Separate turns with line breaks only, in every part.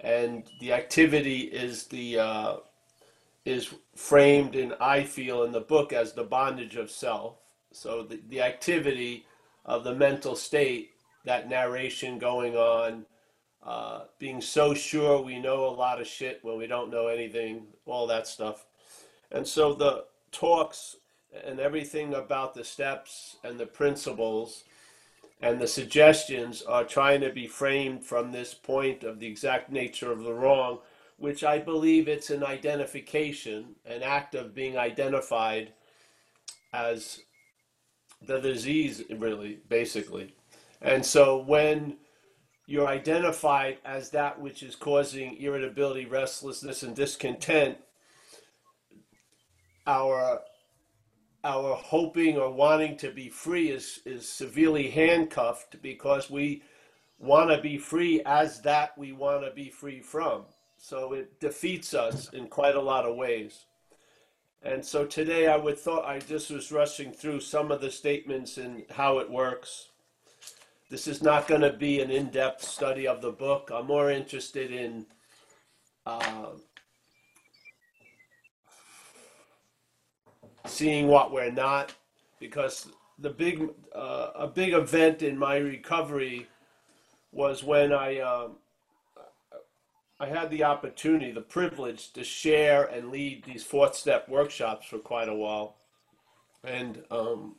and the activity is the uh, is framed in I feel in the book as the bondage of self. So the, the activity of the mental state, that narration going on, uh, being so sure we know a lot of shit when we don't know anything, all that stuff. And so the talks and everything about the steps and the principles and the suggestions are trying to be framed from this point of the exact nature of the wrong, which I believe it's an identification, an act of being identified as the disease, really, basically. And so when you're identified as that which is causing irritability, restlessness, and discontent, our our hoping or wanting to be free is is severely handcuffed because we want to be free as that we want to be free from. So it defeats us in quite a lot of ways. And so today I would thought I just was rushing through some of the statements and how it works. This is not going to be an in-depth study of the book. I'm more interested in uh, seeing what we're not, because the big uh, a big event in my recovery was when I um, I had the opportunity, the privilege to share and lead these fourth step workshops for quite a while. And um,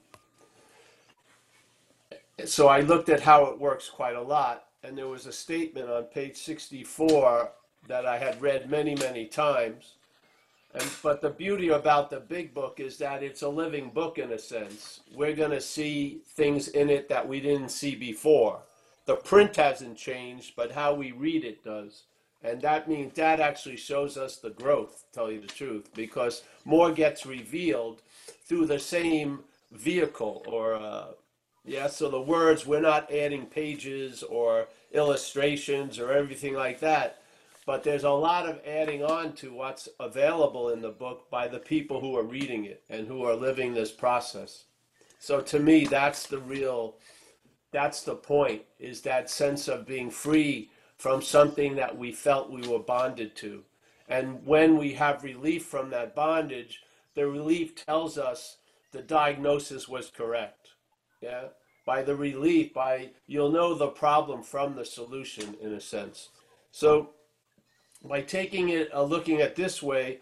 so I looked at how it works quite a lot. And there was a statement on page 64 that I had read many, many times. And, but the beauty about the big book is that it's a living book in a sense. We're going to see things in it that we didn't see before. The print hasn't changed, but how we read it does. And that means that actually shows us the growth, tell you the truth, because more gets revealed through the same vehicle or, uh, yeah, so the words, we're not adding pages or illustrations or everything like that, but there's a lot of adding on to what's available in the book by the people who are reading it and who are living this process. So to me, that's the real, that's the point, is that sense of being free from something that we felt we were bonded to. And when we have relief from that bondage, the relief tells us the diagnosis was correct. Yeah? By the relief, by you'll know the problem from the solution in a sense. So by taking it uh, looking at this way,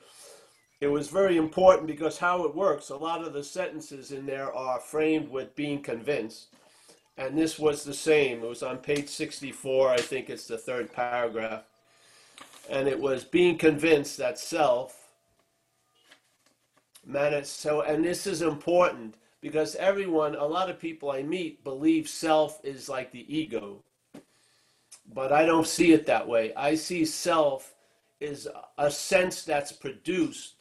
it was very important because how it works, a lot of the sentences in there are framed with being convinced. And this was the same. It was on page 64, I think it's the third paragraph. And it was being convinced that self, man, so, and this is important because everyone, a lot of people I meet believe self is like the ego. But I don't see it that way. I see self is a sense that's produced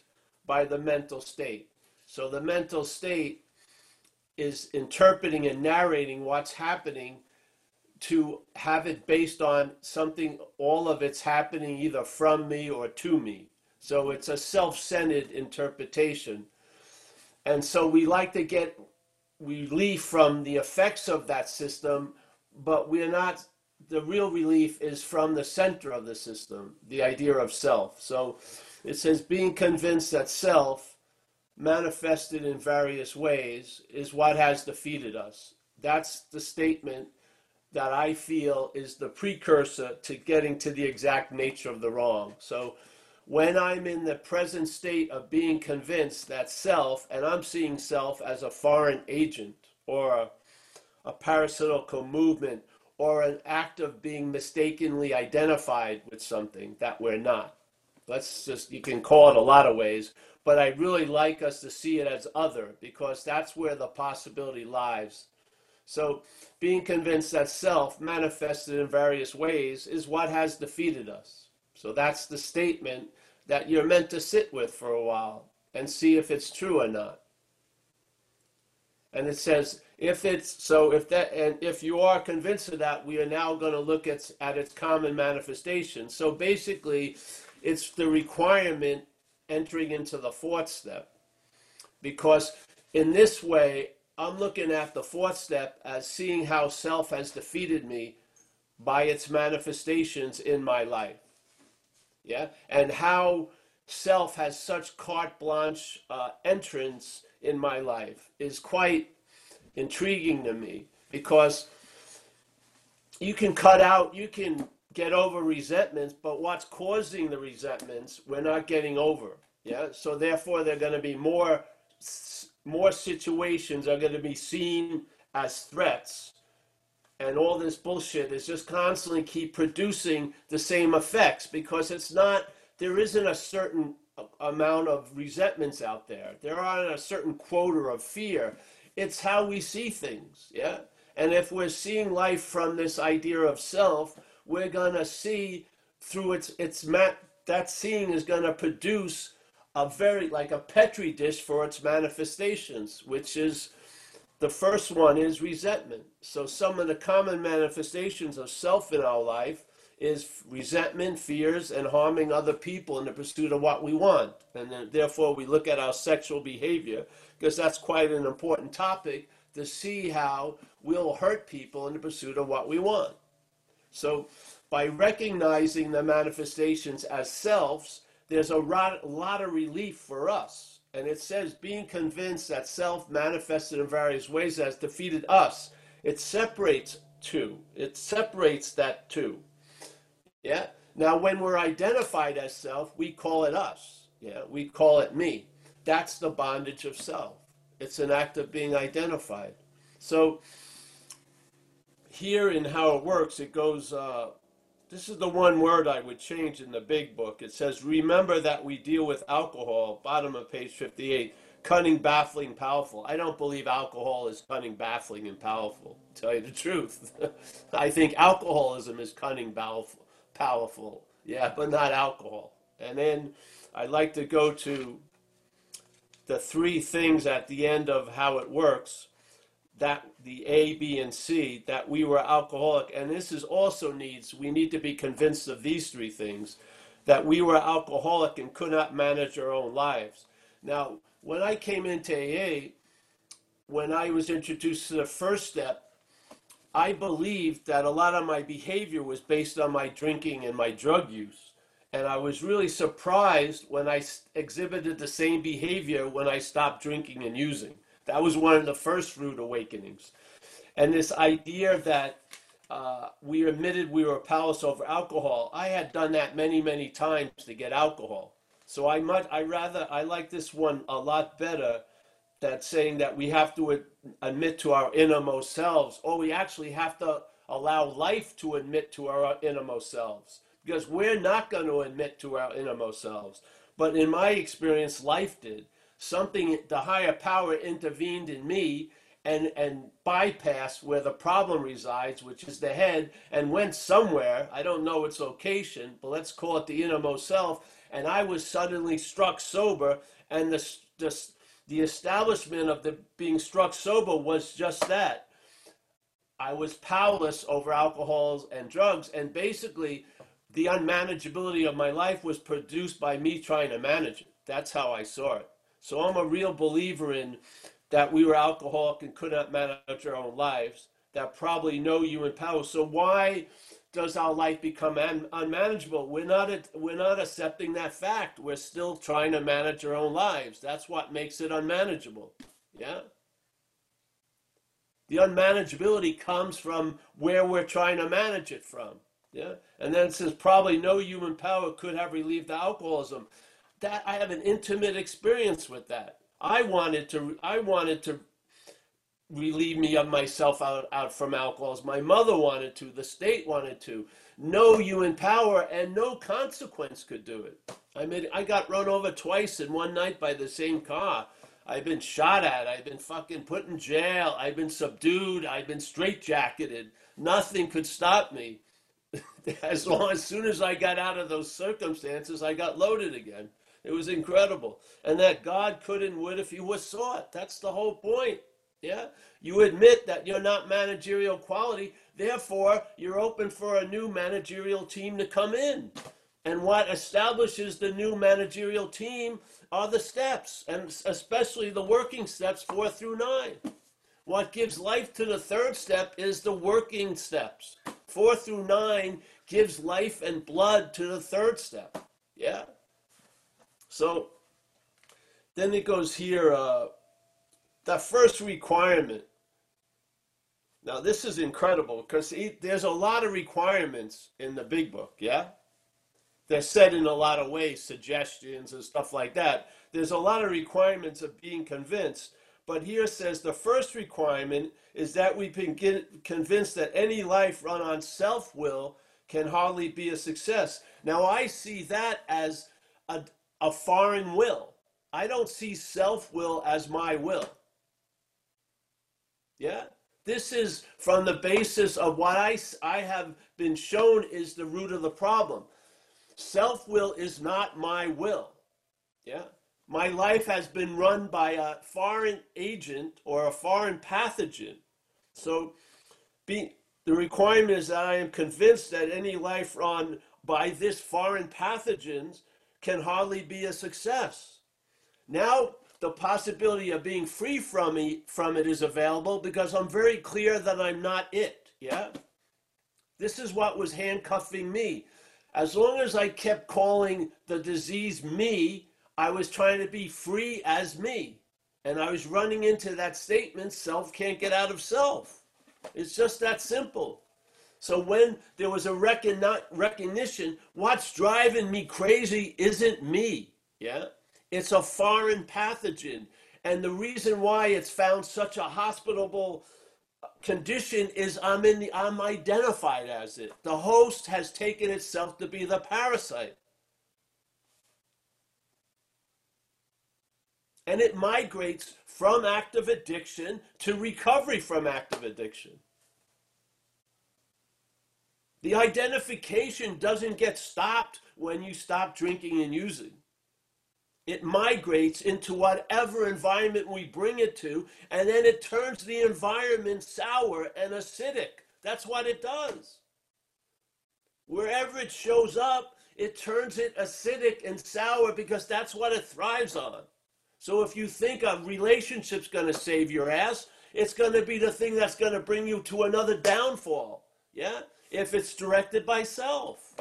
by the mental state. So the mental state is interpreting and narrating what's happening to have it based on something, all of it's happening either from me or to me. So it's a self centered interpretation. And so we like to get relief from the effects of that system, but we're not, the real relief is from the center of the system, the idea of self. So it says being convinced that self manifested in various ways is what has defeated us. That's the statement that I feel is the precursor to getting to the exact nature of the wrong. So when I'm in the present state of being convinced that self, and I'm seeing self as a foreign agent or a, a parasitical movement or an act of being mistakenly identified with something that we're not. Let's just, you can call it a lot of ways, but I really like us to see it as other because that's where the possibility lies. So, being convinced that self, manifested in various ways, is what has defeated us. So, that's the statement that you're meant to sit with for a while and see if it's true or not. And it says, if it's so, if that, and if you are convinced of that, we are now going to look at, at its common manifestation. So basically, it's the requirement entering into the fourth step. Because in this way, I'm looking at the fourth step as seeing how self has defeated me by its manifestations in my life. Yeah, and how self has such carte blanche uh, entrance in my life is quite intriguing to me because you can cut out, you can get over resentments, but what's causing the resentments, we're not getting over. Yeah, so therefore, they're going to be more more situations are going to be seen as threats. And all this bullshit is just constantly keep producing the same effects because it's not there isn't a certain amount of resentments out there. There aren't a certain quota of fear it's how we see things yeah and if we're seeing life from this idea of self we're to see through its its mat that seeing is to produce a very like a petri dish for its manifestations which is the first one is resentment. So some of the common manifestations of self in our life is resentment, fears, and harming other people in the pursuit of what we want. And then, therefore, we look at our sexual behavior because that's quite an important topic to see how we'll hurt people in the pursuit of what we want. So, by recognizing the manifestations as selves, there's a lot, of relief for us and it says, being convinced that self manifested in various ways has defeated us. It separates two. It separates that two. Yeah. Now, when we're identified as self, we call it us. Yeah. We call it me. That's the bondage of self. It's an act of being identified. So, here in how it works, it goes uh, this is the one word I would change in the big book. It says, Remember that we deal with alcohol, bottom of page 58, cunning, baffling, powerful. I don't believe alcohol is cunning, baffling, and powerful, tell you the truth. I think alcoholism is cunning, powerful, powerful. Yeah, but not alcohol. And then I'd like to go to the three things at the end of how it works that the A, B, and C, that we were alcoholic. And this is also needs, we need to be convinced of these three things that we were alcoholic and could not manage our own lives. Now, when I came into AA, when I was introduced to the first step, I believed that a lot of my behavior was based on my drinking and my drug use. And I was really surprised when I exhibited the same behavior when I stopped drinking and using. That was one of the first rude awakenings. And this idea that uh, we admitted we were powerless over alcohol. I had done that many, many times to get alcohol. So I much, I rather, I like this one a lot better. That saying that we have to admit to our innermost selves, or we actually have to allow life to admit to our innermost selves, because we're not going to admit to our innermost selves. But in my experience, life did. Something the higher power intervened in me and and bypassed where the problem resides which is the head and went somewhere. I don't know its location but let's call it the innermost self. And i was suddenly struck sober and the the, the establishment of the being struck sober was just that. I was powerless over alcohols and drugs and basically the unmanageability of my life was produced by me trying to manage it. That's how i saw it. So I'm a real believer in that we were alcoholic and could not manage our own lives, that probably know you in power. So why does our life become un- unmanageable? We're not, a, we're not accepting that fact. We're still trying to manage our own lives. That's what makes it unmanageable. Yeah? The unmanageability comes from where we're trying to manage it from. Yeah? And then it says probably no human power could have relieved the alcoholism that I have an intimate experience with that. I wanted to I wanted to relieve me of myself out, out from alcohols. My mother wanted to, the state wanted to. No human power and no consequence could do it. I mean I got run over twice in one night by the same car. I've been shot at, I've been fucking put in jail, I've been subdued, I've been straitjacketed. Nothing could stop me. as long as soon as I got out of those circumstances, I got loaded again. It was incredible. And that God could and would if he was sought. That's the whole point. Yeah? You admit that you're not managerial quality, therefore, you're open for a new managerial team to come in. And what establishes the new managerial team are the steps, and especially the working steps four through nine. What gives life to the third step is the working steps. Four through nine gives life and blood to the third step. Yeah. So then it goes here. Uh, the first requirement. Now this is incredible because there's a lot of requirements in the big book. Yeah. They're said in a lot of ways, suggestions and stuff like that. There's a lot of requirements of being convinced. But here says the first requirement is that we can get convinced that any life run on self will can hardly be a success. Now, I see that as a, a foreign will. I don't see self will as my will. Yeah? This is from the basis of what I, I have been shown is the root of the problem. Self will is not my will. Yeah? My life has been run by a foreign agent or a foreign pathogen. So, being the requirement is that I am convinced that any life run by this foreign pathogens can hardly be a success. Now, the possibility of being free from, me, from it is available because I'm very clear that I'm not it. Yeah? This is what was handcuffing me. As long as I kept calling the disease me, I was trying to be free as me. And I was running into that statement self can't get out of self. It's just that simple. So when there was a recognition, what's driving me crazy isn't me. Yeah. It's a foreign pathogen. And the reason why it's found such a hospitable condition is I'm in the I'm identified as it. The host has taken itself to be the parasite. and it migrates from active addiction to recovery from active addiction. The identification doesn't get stopped when you stop drinking and using. It migrates into whatever environment we bring it to, and then it turns the environment sour and acidic. That's what it does. Wherever it shows up, it turns it acidic and sour because that's what it thrives on. So if you think a relationship's going to save your ass, it's going to be the thing that's going to bring you to another downfall. Yeah? If it's directed by self.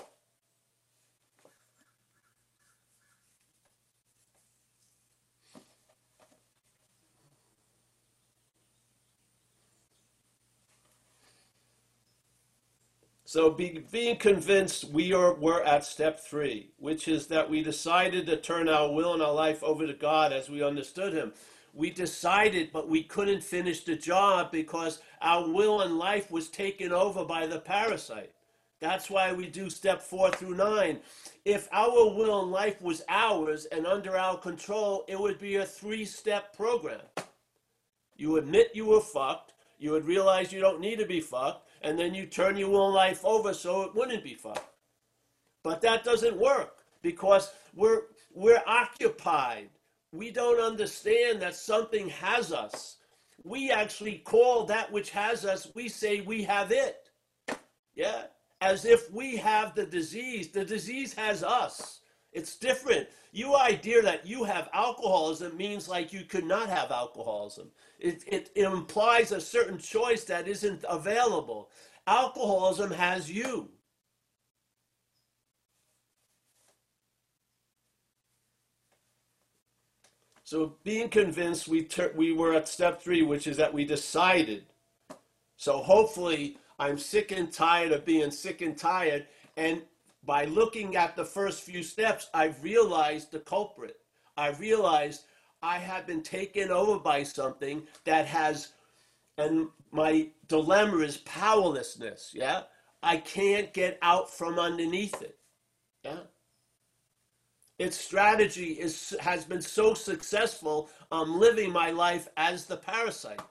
So be, being convinced we are we're at step three, which is that we decided to turn our will and our life over to God as we understood Him. We decided, but we couldn't finish the job because our will and life was taken over by the parasite. That's why we do step four through nine. If our will and life was ours and under our control, it would be a three step program. You admit you were fucked, you would realize you don't need to be fucked, and then you turn your own life over so it wouldn't be fun. But that doesn't work because we're we're occupied. We don't understand that something has us. We actually call that which has us, we say we have it. Yeah? As if we have the disease. The disease has us. It's different. You idea that you have alcoholism means like you could not have alcoholism. It, it, implies a certain choice that isn't available. Alcoholism has you. So being convinced, we ter- we were at step three, which is that we decided. So hopefully, I'm sick and tired of being sick and tired, and by looking at the first few steps, I've realized the culprit. I realized I have been taken over by something that has, and my dilemma is powerlessness. Yeah. I can't get out from underneath it. Yeah. Its strategy is has been so successful. I'm living my life as the parasite.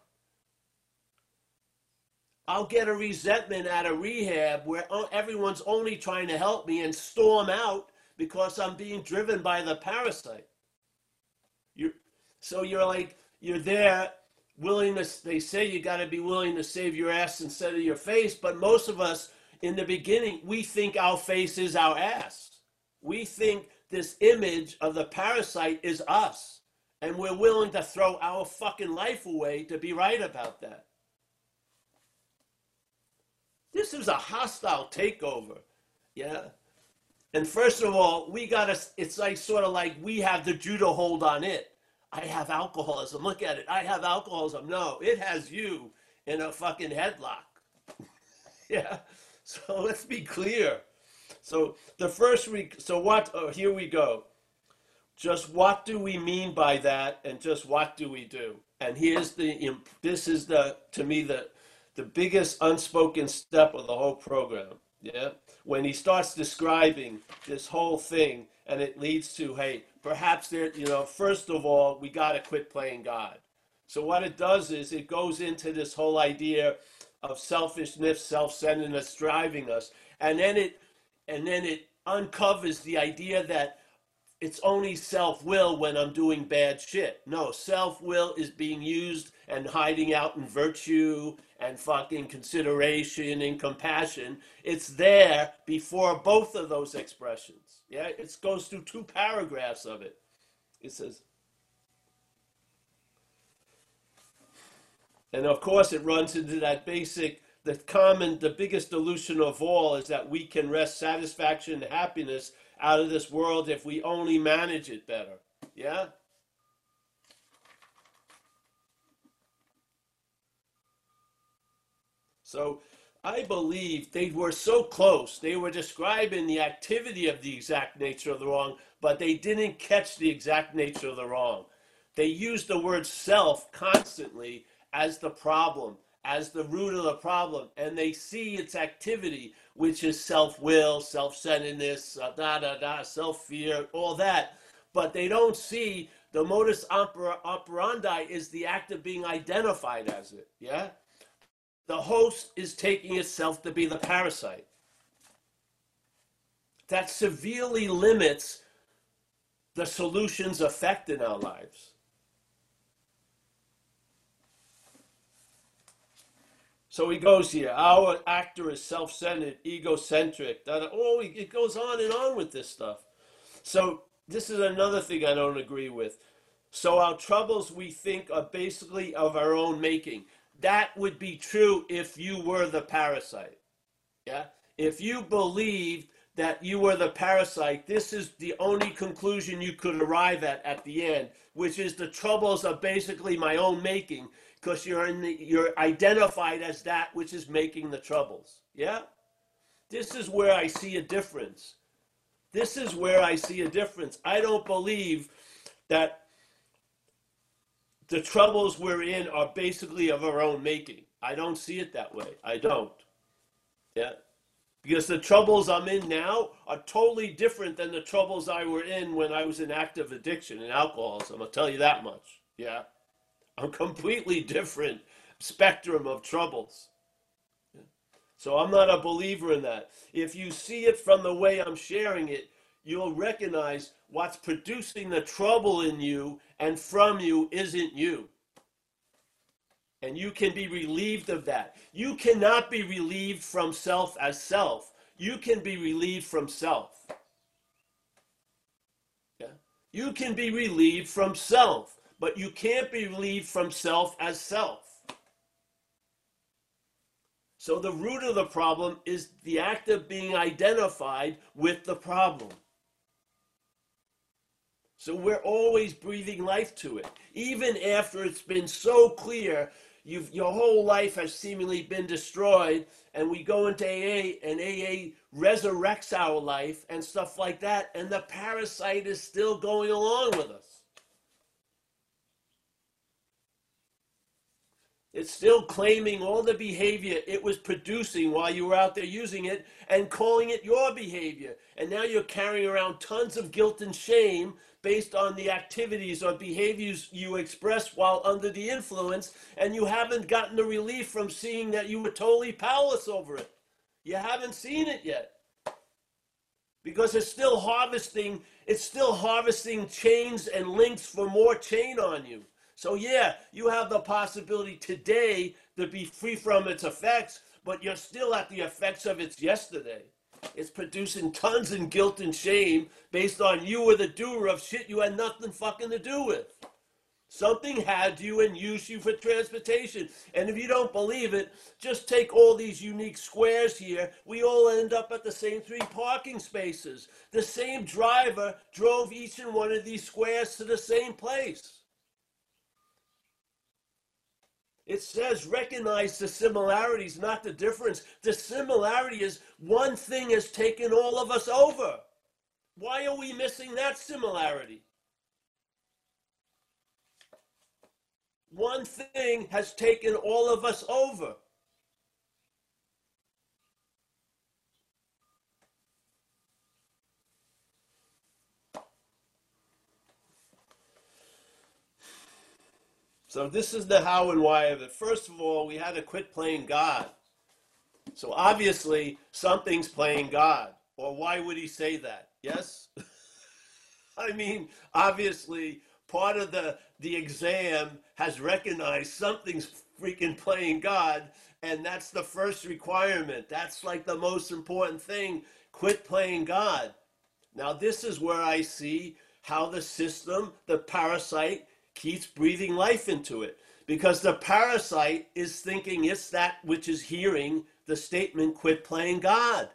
I'll get a resentment at a rehab where everyone's only trying to help me and storm out because I'm being driven by the parasite. So you're like you're there, willing to. They say you got to be willing to save your ass instead of your face, but most of us in the beginning we think our face is our ass. We think this image of the parasite is us, and we're willing to throw our fucking life away to be right about that. This is a hostile takeover. Yeah. And first of all, we got to, it's like sort of like we have the judo hold on it. I have alcoholism. Look at it. I have alcoholism. No, it has you in a fucking headlock. yeah. So let's be clear. So the first week, so what, oh, here we go. Just what do we mean by that and just what do we do? And here's the, this is the, to me, the, the biggest unspoken step of the whole program. Yeah. When he starts describing this whole thing and it leads to, hey, perhaps there, you know, first of all, we got to quit playing God. So what it does is it goes into this whole idea of selfishness, self-centeredness driving us, and then it, and then it uncovers the idea that it's only self-will when I'm doing bad shit. No, self-will is being used and hiding out in virtue and fucking consideration and compassion. It's there before both of those expressions. Yeah, it goes through two paragraphs of it. It says, and of course, it runs into that basic, the common, the biggest delusion of all is that we can wrest satisfaction and happiness out of this world if we only manage it better. Yeah? So I believe they were so close. They were describing the activity of the exact nature of the wrong, but they didn't catch the exact nature of the wrong. They used the word self constantly as the problem, as the root of the problem, and they see its activity, which is self will, self centeredness, uh, da da da, self fear, all that. But they don't see the modus operandi is the act of being identified as it. Yeah? The host is taking itself to be the parasite. That severely limits the solution's effect in our lives. So he goes here. Our actor is self centered, egocentric. Oh, it goes on and on with this stuff. So, this is another thing I don't agree with. So, our troubles we think are basically of our own making that would be true if you were the parasite. Yeah? If you believed that you were the parasite, this is the only conclusion you could arrive at at the end, which is the troubles are basically my own making because you're in the, you're identified as that which is making the troubles. Yeah? This is where I see a difference. This is where I see a difference. I don't believe that the troubles we're in are basically of our own making. I don't see it that way. I don't. Yeah. Because the troubles I'm in now are totally different than the troubles I were in when I was in active addiction and alcoholism. I'll tell you that much. Yeah. A completely different spectrum of troubles. So I'm not a believer in that. If you see it from the way I'm sharing it, you'll recognize what's producing the trouble in you and from you isn't you. And you can be relieved of that. You cannot be relieved from self as self. You can be relieved from self. Yeah? You can be relieved from self, but you can't be relieved from self as self. So the root of the problem is the act of being identified with the problem. So we're always breathing life to it. Even after it's been so clear, you've, your whole life has seemingly been destroyed, and we go into AA, and AA resurrects our life and stuff like that, and the parasite is still going along with us. It's still claiming all the behavior it was producing while you were out there using it and calling it your behavior. And now you're carrying around tons of guilt and shame based on the activities or behaviors you expressed while under the influence, and you haven't gotten the relief from seeing that you were totally powerless over it. You haven't seen it yet. Because it's still harvesting, it's still harvesting chains and links for more chain on you. So, yeah, you have the possibility today to be free from its effects, but you're still at the effects of its yesterday. It's producing tons of guilt and shame based on you were the doer of shit you had nothing fucking to do with. Something had you and used you for transportation. And if you don't believe it, just take all these unique squares here. We all end up at the same three parking spaces. The same driver drove each and one of these squares to the same place. It says recognize the similarities, not the difference. The similarity is one thing has taken all of us over. Why are we missing that similarity? One thing has taken all of us over. So this is the how and why of it. First of all, we had to quit playing God. So obviously something's playing God. Or why would he say that? Yes? I mean, obviously part of the the exam has recognized something's freaking playing God, and that's the first requirement. That's like the most important thing. Quit playing God. Now, this is where I see how the system, the parasite, keeps breathing life into it. Because the parasite is thinking it's that which is hearing the statement, quit playing God.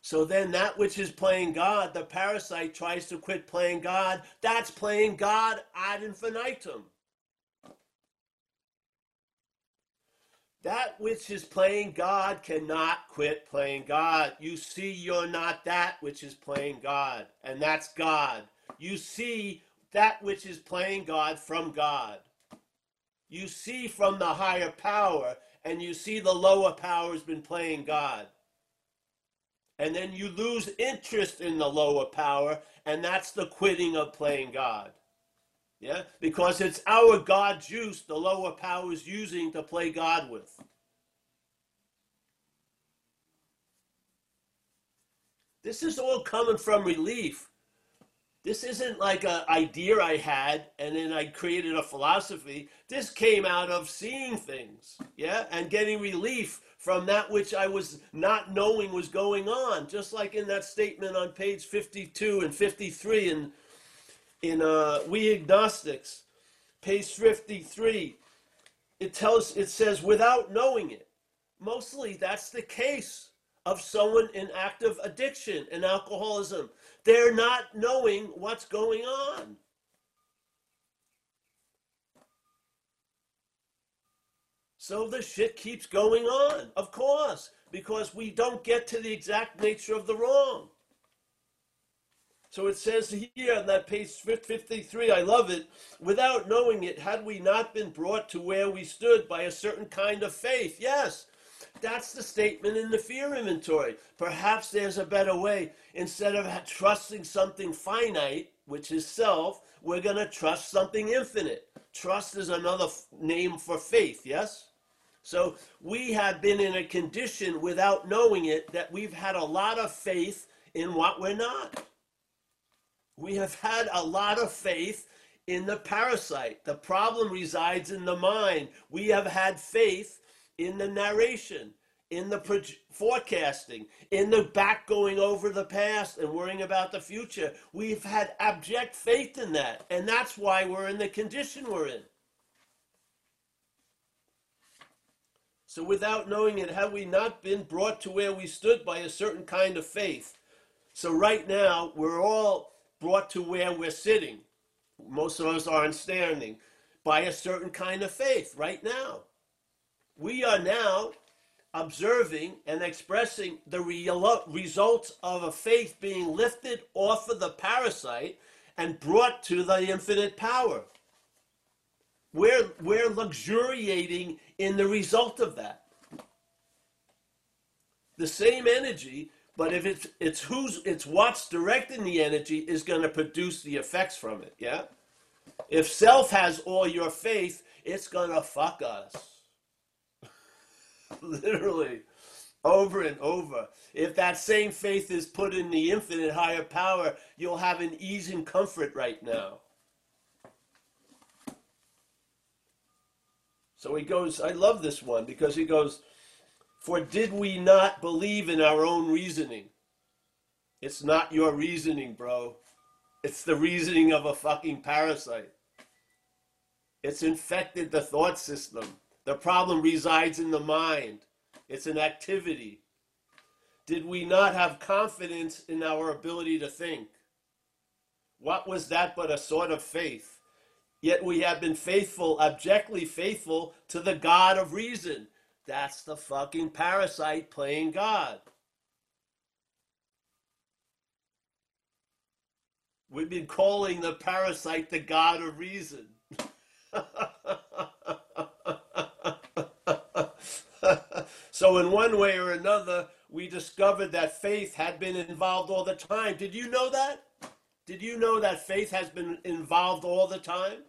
So then that which is playing God, the parasite tries to quit playing God. That's playing God ad infinitum. That which is playing God cannot quit playing God. You see, you're not that which is playing God, and that's God. You see that which is playing God from God. You see from the higher power, and you see the lower power has been playing God and then you lose interest in the lower power, and that's the quitting of playing God. Yeah? Because it's our God juice the lower power is using to play God with. This is all coming from relief. This isn't like an idea I had and then I created a philosophy. This came out of seeing things, yeah, and getting relief from that which I was not knowing was going on. Just like in that statement on page 52 and 53 in, in uh, We Agnostics, page 53, it tells, it says, without knowing it. Mostly that's the case of someone in active addiction and alcoholism. They're not knowing what's going on. So the shit keeps going on, of course, because we don't get to the exact nature of the wrong. So it says here on that page 53, I love it. Without knowing it, had we not been brought to where we stood by a certain kind of faith? Yes, that's the statement in the fear inventory. Perhaps there's a better way. Instead of trusting something finite, which is self, we're going to trust something infinite. Trust is another name for faith, yes? So we have been in a condition without knowing it that we've had a lot of faith in what we're not. We have had a lot of faith in the parasite. The problem resides in the mind. We have had faith in the narration, in the pro- forecasting, in the back going over the past and worrying about the future. We've had abject faith in that. And that's why we're in the condition we're in. So without knowing it, have we not been brought to where we stood by a certain kind of faith? So right now, we're all brought to where we're sitting. Most of us aren't standing by a certain kind of faith right now. We are now observing and expressing the results of a faith being lifted off of the parasite and brought to the infinite power. We're, we're luxuriating in the result of that. The same energy, but if it's it's who's it's what's directing the energy is going to produce the effects from it. Yeah. If self has all your faith, it's going to fuck us. Literally, over and over. If that same faith is put in the infinite higher power, you'll have an ease and comfort right now. So he goes, I love this one because he goes, For did we not believe in our own reasoning? It's not your reasoning, bro. It's the reasoning of a fucking parasite. It's infected the thought system. The problem resides in the mind. It's an activity. Did we not have confidence in our ability to think? What was that but a sort of faith? Yet we have been faithful, abjectly faithful to the God of reason. That's the fucking parasite playing God. We've been calling the parasite the God of reason. so, in one way or another, we discovered that faith had been involved all the time. Did you know that? Did you know that faith has been involved all the time?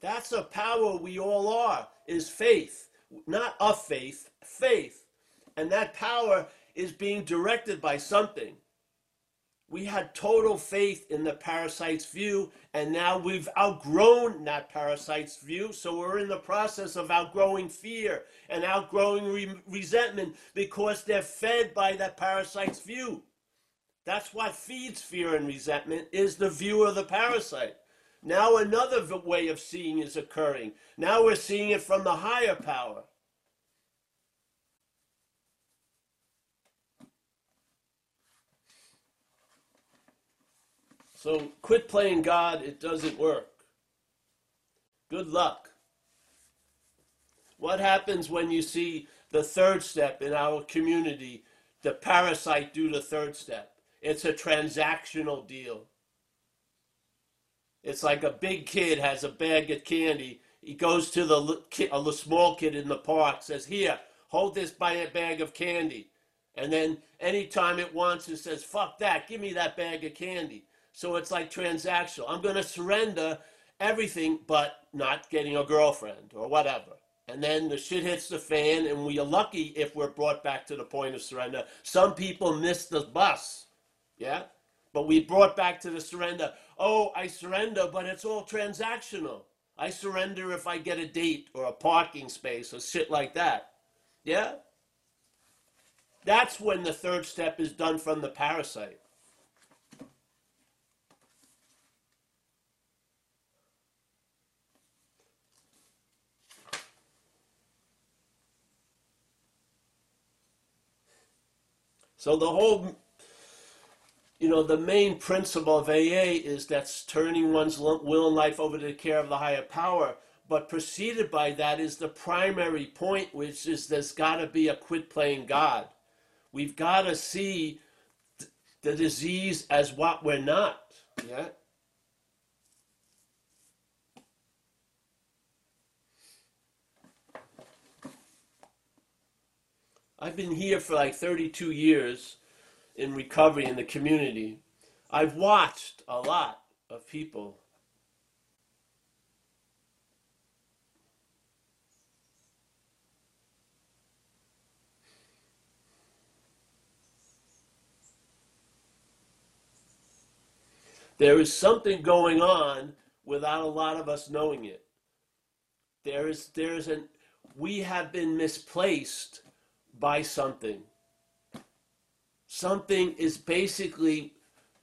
That's a power we all are, is faith. Not a faith, faith. And that power is being directed by something. We had total faith in the parasite's view, and now we've outgrown that parasite's view. So we're in the process of outgrowing fear and outgrowing re- resentment because they're fed by that parasite's view. That's what feeds fear and resentment is the view of the parasite. Now another way of seeing is occurring. Now we're seeing it from the higher power. So quit playing God, it doesn't work. Good luck. What happens when you see the third step in our community, the parasite do the third step? It's a transactional deal. It's like a big kid has a bag of candy. He goes to the kid, a small kid in the park, says, Here, hold this bag of candy. And then anytime it wants, it says, Fuck that, give me that bag of candy. So it's like transactional. I'm going to surrender everything but not getting a girlfriend or whatever. And then the shit hits the fan, and we are lucky if we're brought back to the point of surrender. Some people miss the bus, yeah? But we brought back to the surrender. Oh, I surrender, but it's all transactional. I surrender if I get a date or a parking space or shit like that. Yeah? That's when the third step is done from the parasite. So the whole, you know, the main principle of AA is that's turning one's will and life over to the care of the higher power. But preceded by that is the primary point, which is there's got to be a quit playing God. We've got to see the disease as what we're not. Yeah. I've been here for like 32 years in recovery in the community. I've watched a lot of people. There is something going on without a lot of us knowing it. There is there's an we have been misplaced by something. Something is basically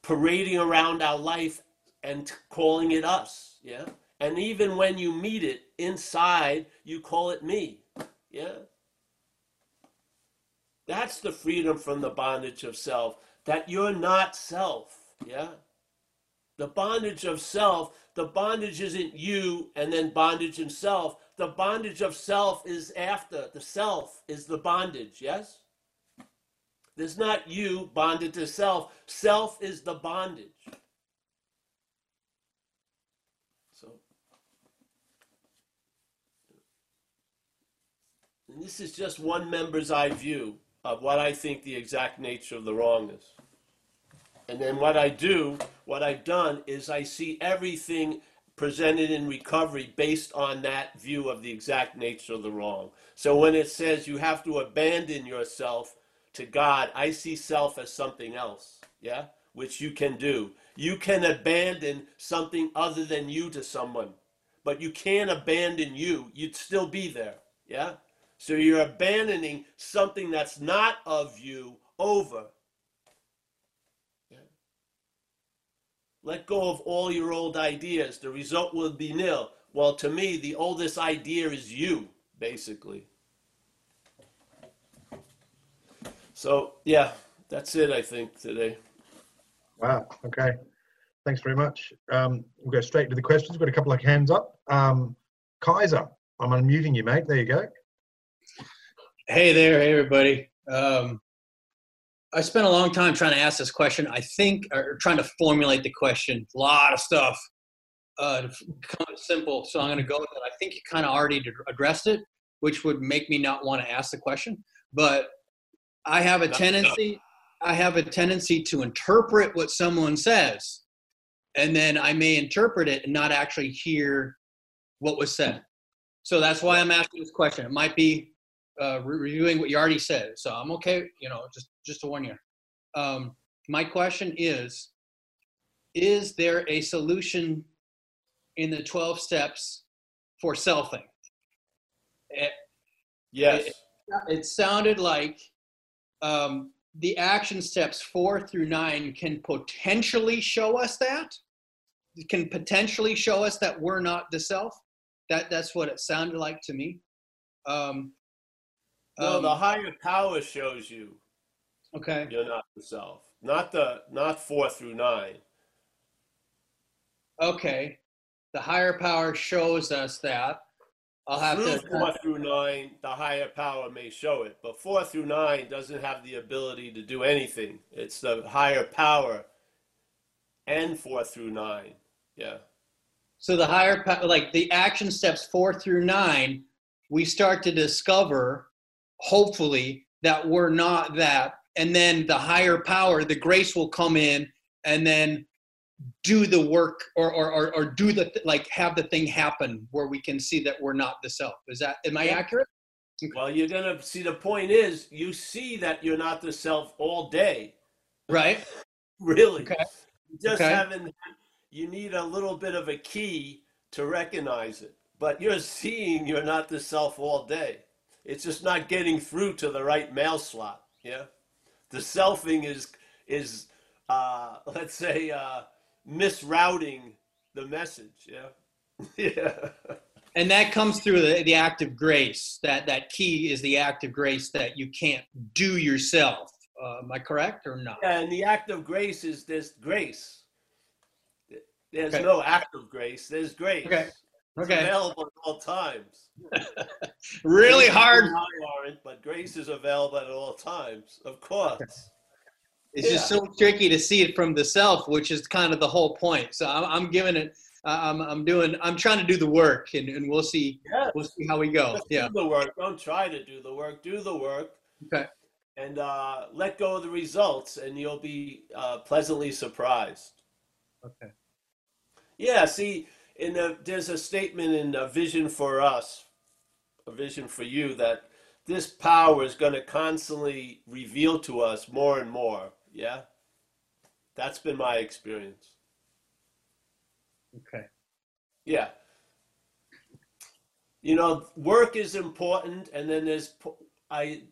parading around our life and calling it us. Yeah. And even when you meet it inside, you call it me. Yeah. That's the freedom from the bondage of self, that you're not self. Yeah. The bondage of self, the bondage isn't you and then bondage in self the bondage of self is after. The self is the bondage, yes? There's not you bonded to self. Self is the bondage. So, and this is just one member's eye view of what I think the exact nature of the wrong is. And then what I do, what I've done is I see everything presented in recovery based on that view of the exact nature of the wrong. So when it says you have to abandon yourself to God, I see self as something else, yeah, which you can do. You can abandon something other than you to someone, but you can't abandon you. You'd still be there, yeah? So you're abandoning something that's not of you over. Let go of all your old ideas. The result will be nil. Well, to me, the oldest idea is you, basically. So, yeah, that's it, I think, today.
Wow. Okay. Thanks very much. Um, we'll go straight to the questions. We've got a couple of hands up. Um, Kaiser, I'm unmuting you, mate. There you go.
Hey there, hey everybody. Um, I spent a long time trying to ask this question. I think, or trying to formulate the question. A lot of stuff. Uh, kind of simple. So I'm going to go with it. I think you kind of already addressed it, which would make me not want to ask the question. But I have a tendency. I have a tendency to interpret what someone says, and then I may interpret it and not actually hear what was said. So that's why I'm asking this question. It might be uh, reviewing what you already said. So I'm okay, you know, just just to warn you. Um, my question is: Is there a solution in the 12 steps for selfing?
It, yes.
It, it sounded like um, the action steps four through nine can potentially show us that. It can potentially show us that we're not the self. That that's what it sounded like to me. Um,
no, um, the higher power shows you.
Okay.
You're not the self. Not the not four through nine.
Okay. The higher power shows us that. I'll have
through
to
four through nine, the higher power may show it, but four through nine doesn't have the ability to do anything. It's the higher power and four through nine. Yeah.
So the higher, like the action steps four through nine, we start to discover hopefully that we're not that. And then the higher power the grace will come in and then do the work or or, or, or do the like have the thing happen where we can see that we're not the self. Is that am i accurate?
Well you're gonna see the point is you see that you're not the self all day.
Right.
Really.
Okay.
you just
okay.
haven't you need a little bit of a key to recognize it. But you're seeing you're not the self all day it's just not getting through to the right mail slot. Yeah, the selfing is is uh, let's say uh, misrouting the message. Yeah, yeah.
And that comes through the, the act of grace. That that key is the act of grace that you can't do yourself. Uh, am I correct or not?
Yeah, and the act of grace is this grace. There's okay. no act of grace. There's grace.
Okay.
It's okay. available at all times.
really hard.
Aren't, but grace is available at all times, of course.
It's yeah. just so tricky to see it from the self, which is kind of the whole point. So I'm, I'm giving it. I'm, I'm doing. I'm trying to do the work, and, and we'll see. We'll see how we go.
Just
yeah.
Do the work. Don't try to do the work. Do the work.
Okay.
And uh, let go of the results, and you'll be uh, pleasantly surprised.
Okay.
Yeah. See, in the, there's a statement in a vision for us, a vision for you that this power is going to constantly reveal to us more and more. Yeah, that's been my experience.
Okay.
Yeah. You know, work is important, and then there's I,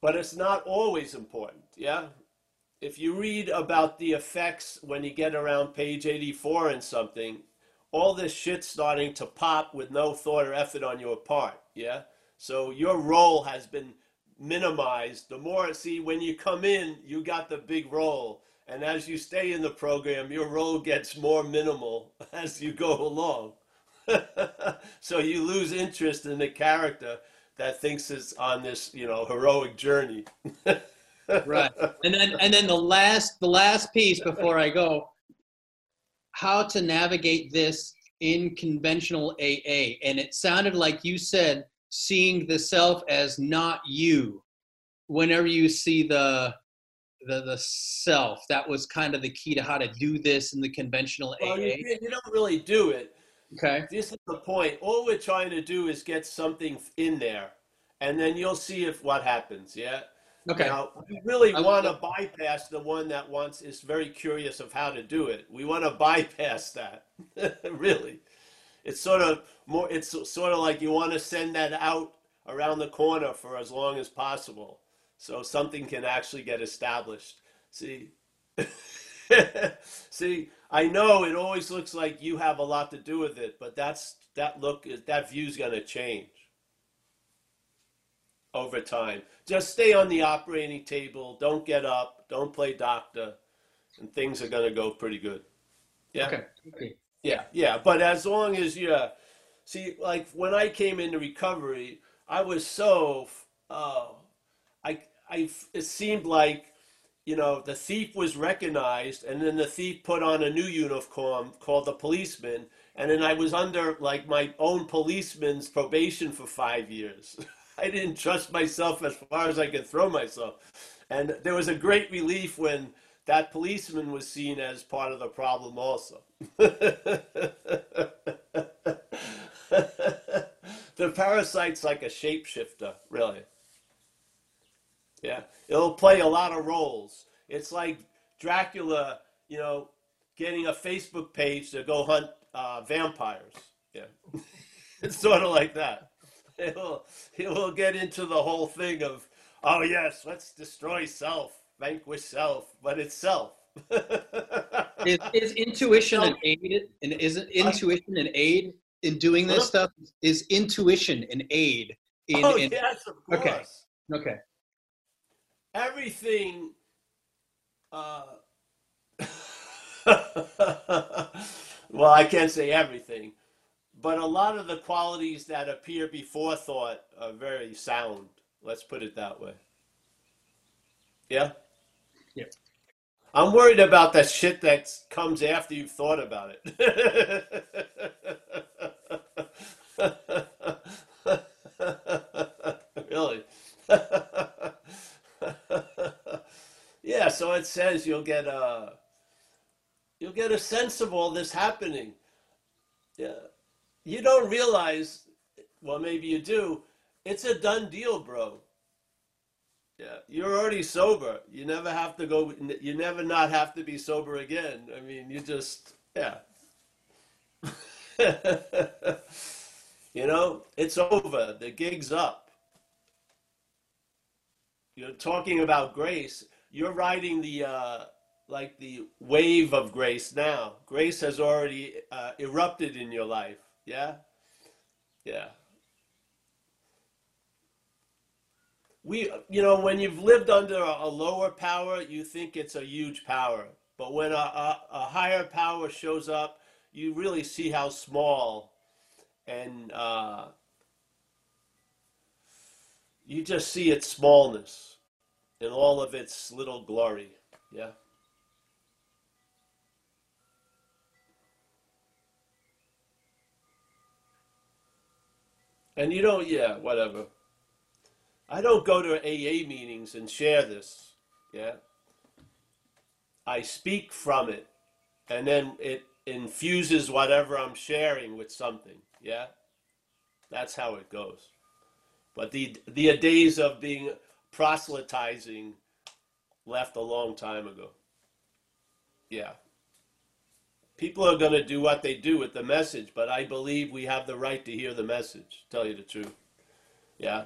but it's not always important. Yeah, if you read about the effects when you get around page 84 and something, all this shit's starting to pop with no thought or effort on your part. Yeah. So your role has been minimized. The more, see, when you come in, you got the big role. And as you stay in the program, your role gets more minimal as you go along. so you lose interest in the character that thinks it's on this, you know, heroic journey.
right. And then and then the last the last piece before I go, how to navigate this in conventional AA. And it sounded like you said seeing the self as not you whenever you see the the the self that was kind of the key to how to do this in the conventional
well,
AA.
You, you don't really do it.
Okay.
This is the point. All we're trying to do is get something in there, and then you'll see if what happens. Yeah.
Okay.
Now, we really want to bypass the one that wants is very curious of how to do it. We want to bypass that. really, it's sort of more. It's sort of like you want to send that out around the corner for as long as possible, so something can actually get established. See. See, I know it always looks like you have a lot to do with it, but that's that look is that view's going to change over time. Just stay on the operating table. Don't get up. Don't play doctor, and things are going to go pretty good. Yeah.
Okay. okay.
Yeah, yeah, but as long as you see, like when I came into recovery, I was so, uh, I, I, it seemed like, you know, the thief was recognized, and then the thief put on a new uniform called the policeman, and then I was under like my own policeman's probation for five years. I didn't trust myself as far as I could throw myself, and there was a great relief when that policeman was seen as part of the problem also. the parasite's like a shapeshifter, really. Yeah, it'll play a lot of roles. It's like Dracula, you know, getting a Facebook page to go hunt uh, vampires. Yeah, it's sort of like that. It will, it will get into the whole thing of, oh yes, let's destroy self vanquish self, but it's self.
is, is, intuition an aid? And is intuition an aid in doing this stuff? Is intuition an aid? In,
oh
in,
yes, of course.
Okay. Okay.
Everything. Uh, well, I can't say everything, but a lot of the qualities that appear before thought are very sound. Let's put it that way. Yeah.
Yeah.
I'm worried about that shit that comes after you've thought about it. really? yeah, so it says you'll get a you'll get a sense of all this happening. You don't realize well maybe you do. It's a done deal, bro. Yeah, you're already sober. You never have to go. You never not have to be sober again. I mean, you just yeah. you know, it's over. The gig's up. You're talking about grace. You're riding the uh, like the wave of grace now. Grace has already uh, erupted in your life. Yeah, yeah. we you know when you've lived under a, lower power you think it's a huge power. But when a, a, a, higher power shows up you really see how small and uh, you just see its smallness in all of its little glory. Yeah and you don't yeah whatever I don't go to AA meetings and share this. Yeah. I speak from it and then it infuses whatever I'm sharing with something. Yeah. That's how it goes. But the the days of being proselytizing left a long time ago. Yeah. People are going to do what they do with the message, but I believe we have the right to hear the message, tell you the truth. Yeah.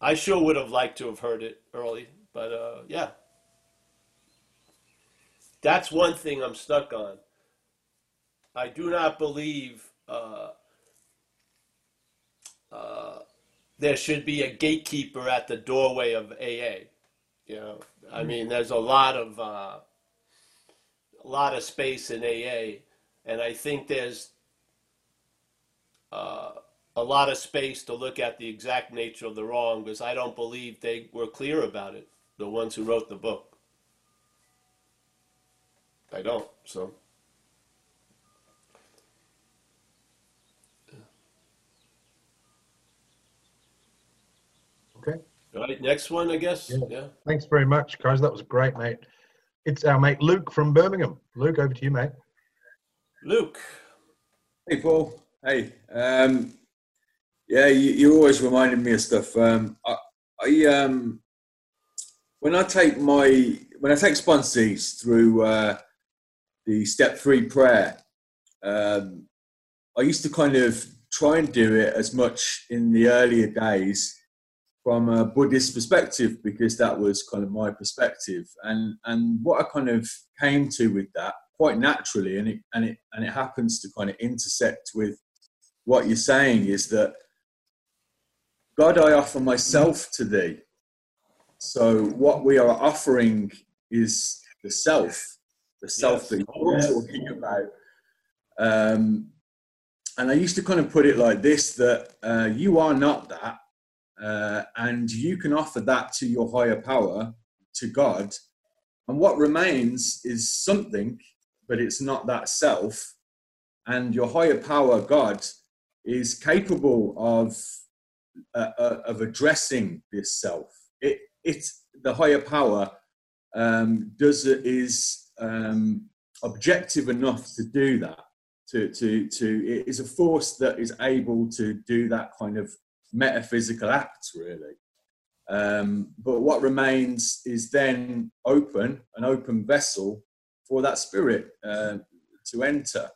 I sure would have liked to have heard it early, but uh, yeah. That's one thing I'm stuck on. I do not believe uh, uh, there should be a gatekeeper at the doorway of AA. You know, I mean, there's a lot of uh, lot of space in AA, and I think there's uh, a lot of space to look at the exact nature of the wrong because I don't believe they were clear about it, the ones who wrote the book. I don't, so.
Okay.
All right, next one, I guess. Yeah. yeah.
Thanks very much, guys. That was great, mate. It's our mate Luke from Birmingham. Luke, over to you, mate.
Luke.
Hey, Paul. Hey. Um, yeah, you, you always reminded me of stuff. Um, I, I um, when I take my when I take sponsees through uh, the step three prayer, um, I used to kind of try and do it as much in the earlier days from a Buddhist perspective because that was kind of my perspective, and and what I kind of came to with that quite naturally, and it and it and it happens to kind of intersect with what you're saying is that God, I offer myself to thee. So what we are offering is the self, the self
Yes.
that you're talking about. Um, and I used to kind of put it like this: that uh, you are not that, uh, and you can offer that to your higher power, to God, and what remains is something, but it's not that self. And your higher power, God, is capable of uh, uh, of addressing this self. It it's the higher power um, does it is um, objective enough to do that. To to to it is a force that is able to do that kind of metaphysical act, really. Um, but what remains is then open, an open vessel for that spirit uh, to enter.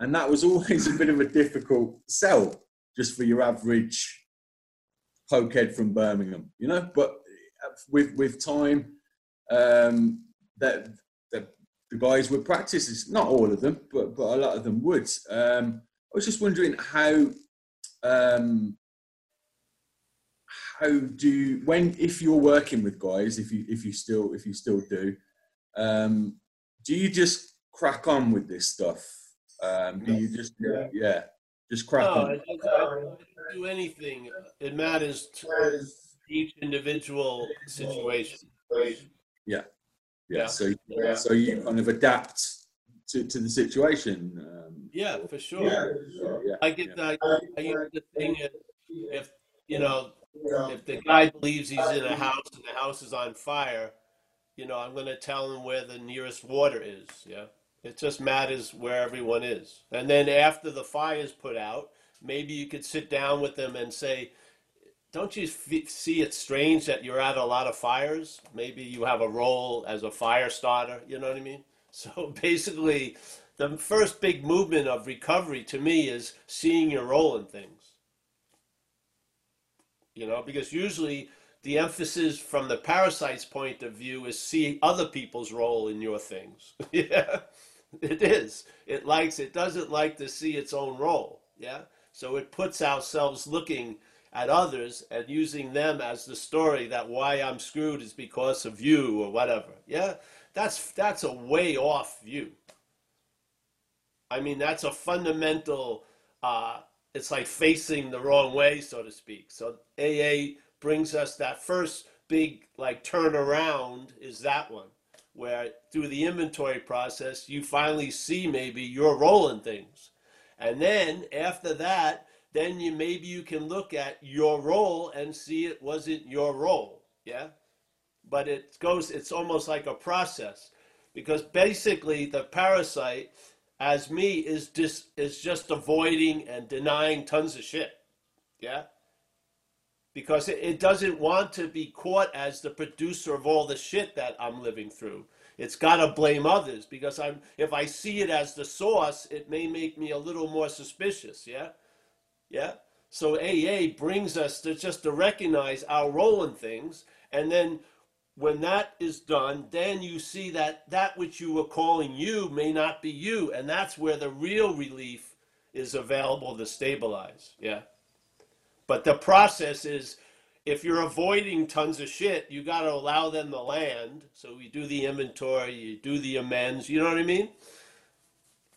And that was always a bit of a difficult sell just for your average pokehead from Birmingham, you know. But with with time, um, that that the guys would practice this. Not all of them, but but a lot of them would. Um, I was just wondering how um, how do when if you're working with guys, if you if you still if you still do, um, do you just crack on with this stuff? Um, do you just yeah, just crack
No,
on?
I, I don't do anything. It matters to each individual situation.
Yeah.
Yeah.
So so you kind of adapt to, to the situation. Um,
Yeah, for sure.
yeah. yeah.
I get that. I use the thing if, if you know if the guy believes he's in a house and the house is on fire, you know, I'm going to tell him where the nearest water is. Yeah, it just matters where everyone is. And then after the fire is put out, maybe you could sit down with them and say, "Don't you f- see it strange that you're at a lot of fires? Maybe you have a role as a fire starter. You know what I mean?" So basically, the first big movement of recovery to me is seeing your role in things. You know, because usually the emphasis from the parasite's point of view is see other people's role in your things. yeah, it is. It likes, it doesn't like to see its own role. Yeah. So it puts ourselves looking at others and using them as the story that why I'm screwed is because of you or whatever. Yeah. That's, that's a way off view. I mean, that's a fundamental, uh, it's like facing the wrong way, so to speak. So AA brings us that first big like turnaround is that one, where through the inventory process, you finally see maybe your role in things. And then after that, then you maybe you can look at your role and see it wasn't your role. Yeah. But it goes, it's almost like a process because basically the parasite as me is just is just avoiding and denying tons of shit. Yeah? Because it, it doesn't want to be caught as the producer of all the shit that i'm living through. It's got to blame others because i'm if i see it as the source it may make me a little more suspicious yeah? Yeah? So aa brings us to just to recognize our role in things and then when that is done, then you see that that which you were calling you may not be you, and that's where the real relief is available to stabilize. Yeah. But the process is if you're avoiding tons of shit, you got to allow them to land. So we do the inventory, you do the amends, you know what I mean?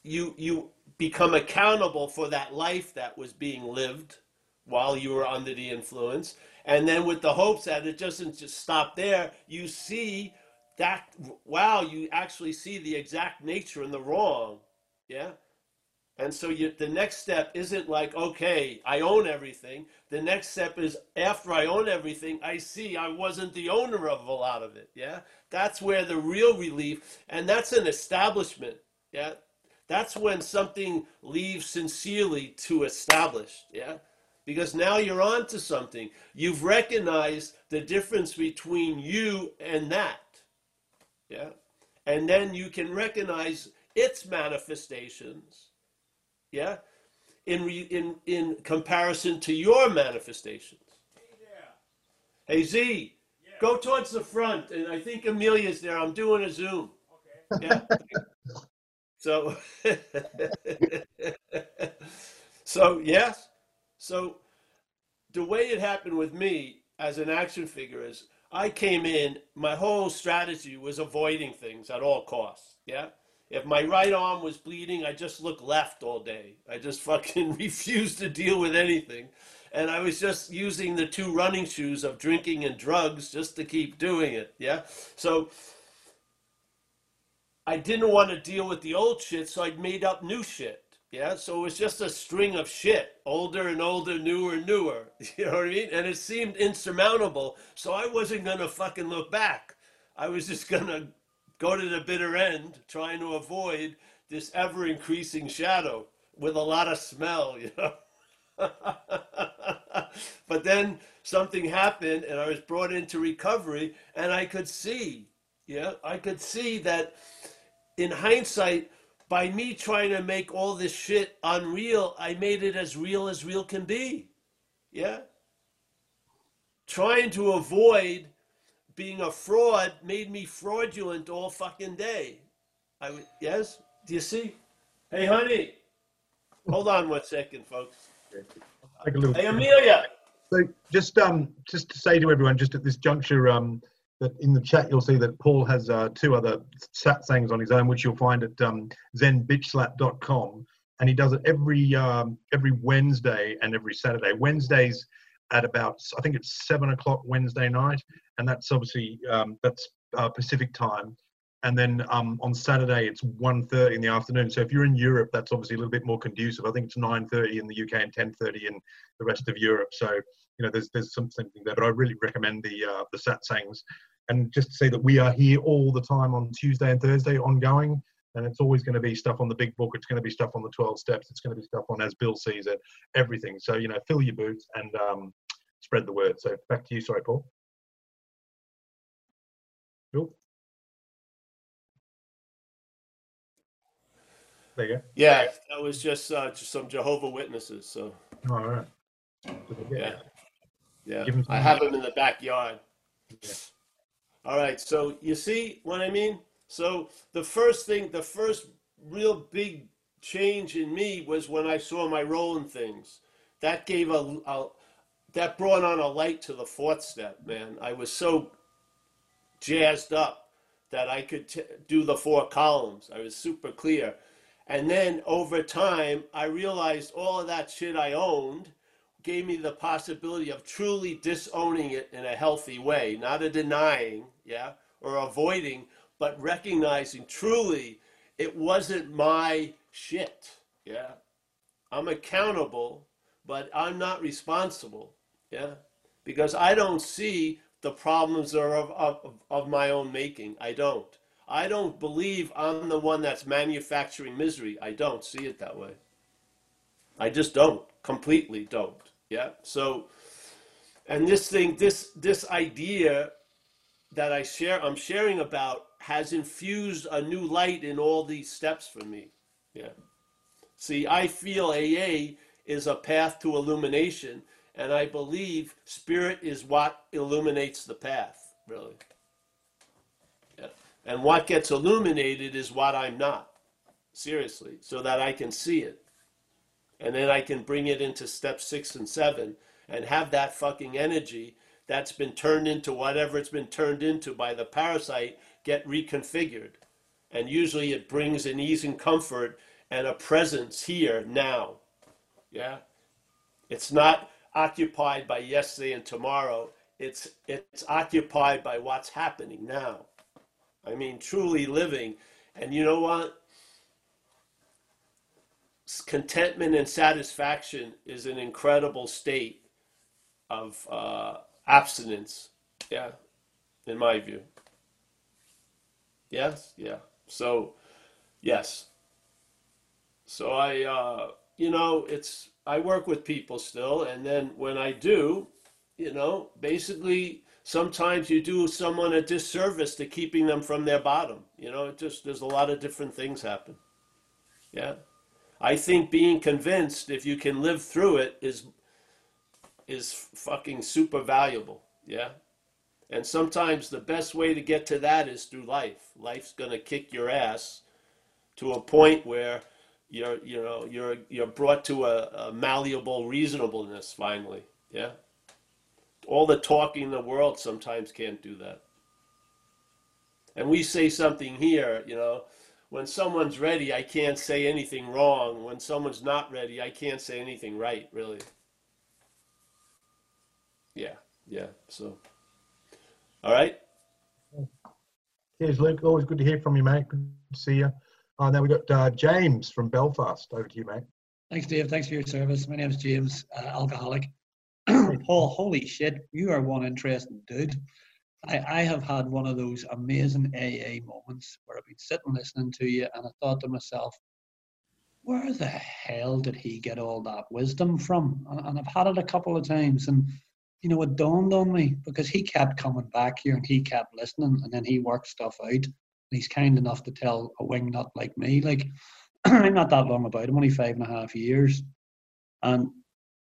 You you become accountable for that life that was being lived while you were under the influence. And then with the hopes that it doesn't just stop there, you see that, wow, you actually see the exact nature and the wrong. Yeah. And so you, the next step isn't like, okay, I own everything. The next step is after I own everything, I see I wasn't the owner of a lot of it. Yeah. That's where the real relief, and that's an establishment. Yeah. That's when something leaves sincerely to establish. Yeah because now you're on to something. You've recognized the difference between you and that. Yeah. And then you can recognize its manifestations. Yeah. In, re, in, in comparison to your manifestations. Hey Z, go towards the front, and I think Amelia's there. I'm doing a Zoom. Okay. Yeah. so, so yes. So the way it happened with me as an action figure is I came in, my whole strategy was avoiding things at all costs. Yeah. If my right arm was bleeding, I just looked left all day. I just fucking refused to deal with anything. And I was just using the two running shoes of drinking and drugs just to keep doing it. Yeah. So I didn't want to deal with the old shit, so I made up new shit. Yeah, so it was just a string of shit, older and older, newer and newer. You know what I mean? And it seemed insurmountable, so I wasn't gonna fucking look back. I was just gonna go to the bitter end, trying to avoid this ever increasing shadow with a lot of smell, you know. but then something happened and I was brought into recovery and I could see, yeah, I could see that in hindsight, by me trying to make all this shit unreal, I made it as real as real can be. Yeah? Trying to avoid being a fraud made me fraudulent all fucking day. I w- yes? Do you see? Hey, honey. Hold on one second, folks.
Take a little.
Hey, Amelia.
So just um just to say to everyone, just at this juncture, um that in the chat you'll see that Paul has uh, two other satsangs on his own, which you'll find at um, zenbitchslap.com, and he does it every um, every Wednesday and every Saturday. Wednesdays at about I think it's seven o'clock Wednesday night, and that's obviously um, that's uh, Pacific time. And then um, on Saturday it's 1.30 in the afternoon. So if you're in Europe, that's obviously a little bit more conducive. I think it's 9.30 in the UK and 10.30 in the rest of Europe. So you know there's there's something there. But I really recommend the uh, the satsangs. And just to say that we are here all the time on Tuesday and Thursday, ongoing. And it's always going to be stuff on the big book. It's going to be stuff on the 12 steps. It's going to be stuff on as Bill sees it, everything. So, you know, fill your boots and um, spread the word. So back to you. Sorry, Paul. Bill? There you go.
Yeah, that was just uh, just some Jehovah Witnesses. So.
All right.
yeah, yeah. I have them in the backyard.
Yeah.
All right. So you see what I mean? So the first thing, the first real big change in me was when I saw my role in things. That gave a, a that brought on a light to the fourth step, man. I was so jazzed up that I could t- do the four columns. I was super clear. And then over time, I realized all of that shit I owned gave me the possibility of truly disowning it in a healthy way, not a denying, yeah, or avoiding, but recognizing truly it wasn't my shit, yeah. I'm accountable, but I'm not responsible, yeah, because I don't see the problems are of, of, of my own making. I don't. I don't believe I'm the one that's manufacturing misery. I don't see it that way. I just don't. Completely don't. Yeah. So, and this thing, this this idea that I share, I'm sharing about, has infused a new light in all these steps for me. Yeah. See, I feel AA is a path to illumination, and I believe spirit is what illuminates the path. Really. And what gets illuminated is what I'm not. Seriously, so that I can see it. And then I can bring it into step six and seven and have that fucking energy that's been turned into whatever it's been turned into by the parasite get reconfigured. And usually it brings an ease and comfort and a presence here now. Yeah? It's not occupied by yesterday and tomorrow. It's it's occupied by what's happening now. I mean, truly living. And you know what? Contentment and satisfaction is an incredible state of uh, abstinence. Yeah, in my view. Yes, yeah. So, yes. So I, uh, you know, it's I work with people still, and then when I do, you know, basically sometimes you do someone a disservice to keeping them from their bottom. You know, it just there's a lot of different things happen. Yeah. I think being convinced if you can live through it is is fucking super valuable. Yeah. And sometimes the best way to get to that is through life. Life's going to kick your ass to a point where you're, you know, you're, you're brought to a, a malleable reasonableness finally. Yeah. All the talking in the world sometimes can't do that. And we say something here, you know, when someone's ready, I can't say anything wrong. When someone's not ready, I can't say anything right, really. Yeah, yeah. So, all right.
Cheers, Luke. Always good to hear from you, mate. Good to see you. Uh, now we've got uh, James from Belfast. Over to you, mate.
Thanks, Dave. Thanks for your service. My name is James, uh, alcoholic. Paul, holy shit, you are one interesting dude. I, I have had one of those amazing AA moments where I've been sitting listening to you and I thought to myself, where the hell did he get all that wisdom from? And, and I've had it a couple of times and you know, it dawned on me because he kept coming back here and he kept listening and then he worked stuff out. And he's kind enough to tell a wingnut like me, like I'm not that long about him, only five and a half years. And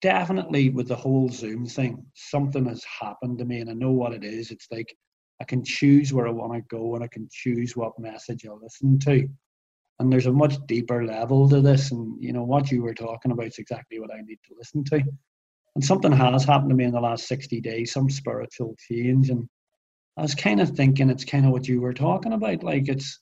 definitely with the whole Zoom thing, something has happened to me, and I know what it is. It's like I can choose where I want to go, and I can choose what message I'll listen to. And there's a much deeper level to this, and you know what you were talking about is exactly what I need to listen to. And something has happened to me in the last 60 days, some spiritual change, and I was kind of thinking it's kind of what you were talking about, like it's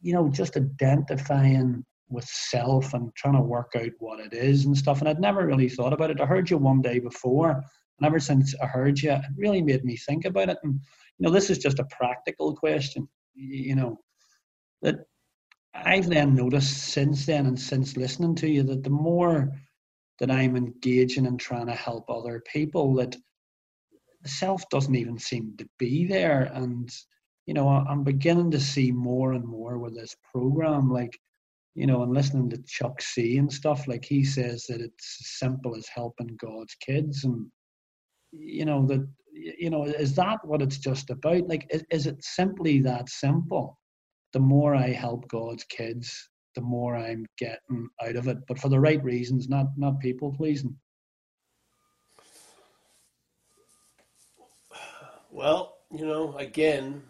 you know just identifying with self and trying to work out what it is and stuff. And I'd never really thought about it. I heard you one day before, and ever since I heard you, it really made me think about it. And you know, this is just a practical question. You know, that I've then noticed since then and since listening to you that the more that I'm engaging and trying to help other people, that self doesn't even seem to be there. And you know, I'm beginning to see more and more with this program, like you know, and listening to Chuck C and stuff, like he says that it's as simple as helping God's kids, and you know that you know is that what it's just about? Like, is, is it simply that simple? The more I help God's kids, the more I'm getting out of it, but for the right reasons, not not people pleasing.
Well, you know, again,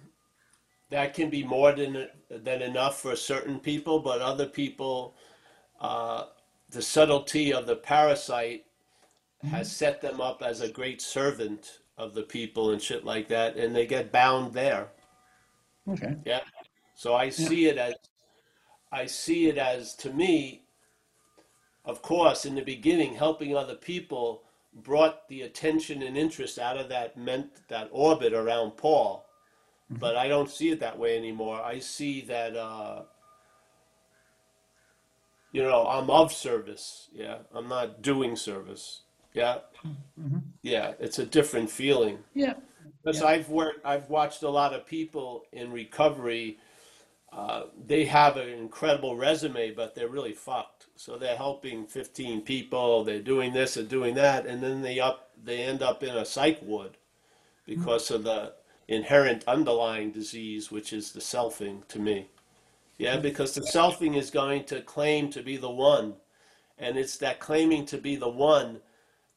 that can be more than than enough for certain people, but other people, uh, the subtlety of the parasite has set them up as a great servant of the people and shit like that, and they get bound there.
Okay.
Yeah. So I see it as, I see it as to me. Of course, in the beginning, helping other people brought the attention and interest out of that meant that orbit around Paul but I don't see it that way anymore. I see that, uh, you know, I'm of service. Yeah, I'm not doing service. Yeah,
Mm-hmm.
yeah, it's a different feeling.
Yeah.
Because
Yeah.
I've worked, I've watched a lot of people in recovery. Uh, they have an incredible resume, but they're really fucked. So they're helping 15 people. They're doing this and doing that, and then they up, they end up in a psych ward because of the inherent underlying disease, which is the selfing to me. Yeah, because the selfing is going to claim to be the one. And it's that claiming to be the one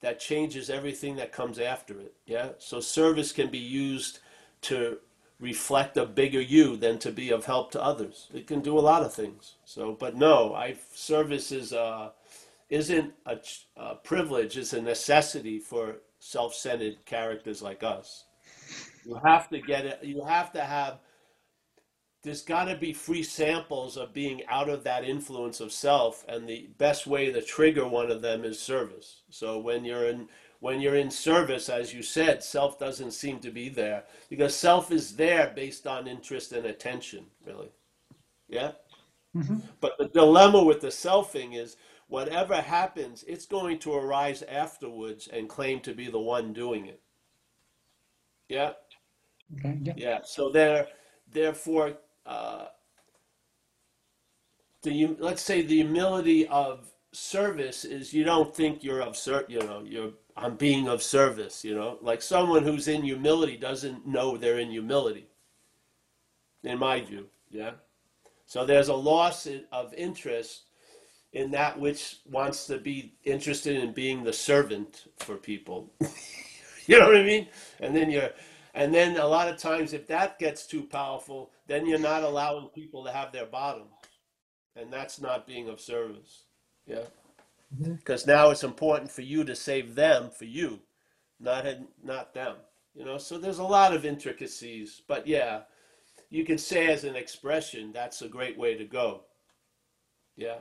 that changes everything that comes after it. Yeah. So service can be used to reflect a bigger you than to be of help to others. It can do a lot of things. So, but no, I service is uh, isn't a, a privilege; it's a necessity for self-centered characters like us. You have to get it. You have to have. There's got to be free samples of being out of that influence of self, and the best way to trigger one of them is service. So when you're in when you're in service, as you said, self doesn't seem to be there because self is there based on interest and attention, really. Yeah. Mm-hmm. But the dilemma with the selfing is whatever happens, it's going to arise afterwards and claim to be the one doing it. Yeah.
Okay. Yeah.
Yeah, so there, therefore, uh, the let's say the humility of service is you don't think you're of ser- you know you're I'm being of service, you know, like someone who's in humility doesn't know they're in humility. In my view, yeah. So there's a loss of interest in that which wants to be interested in being the servant for people. You know what I mean? and then you're and then a lot of times if that gets too powerful then you're not allowing people to have their bottom. And that's not being of service. Yeah.
Mhm.
because now it's important for you to save them for you not not them you know? So there's a lot of intricacies but yeah you can say as an expression that's a great way to go. Yeah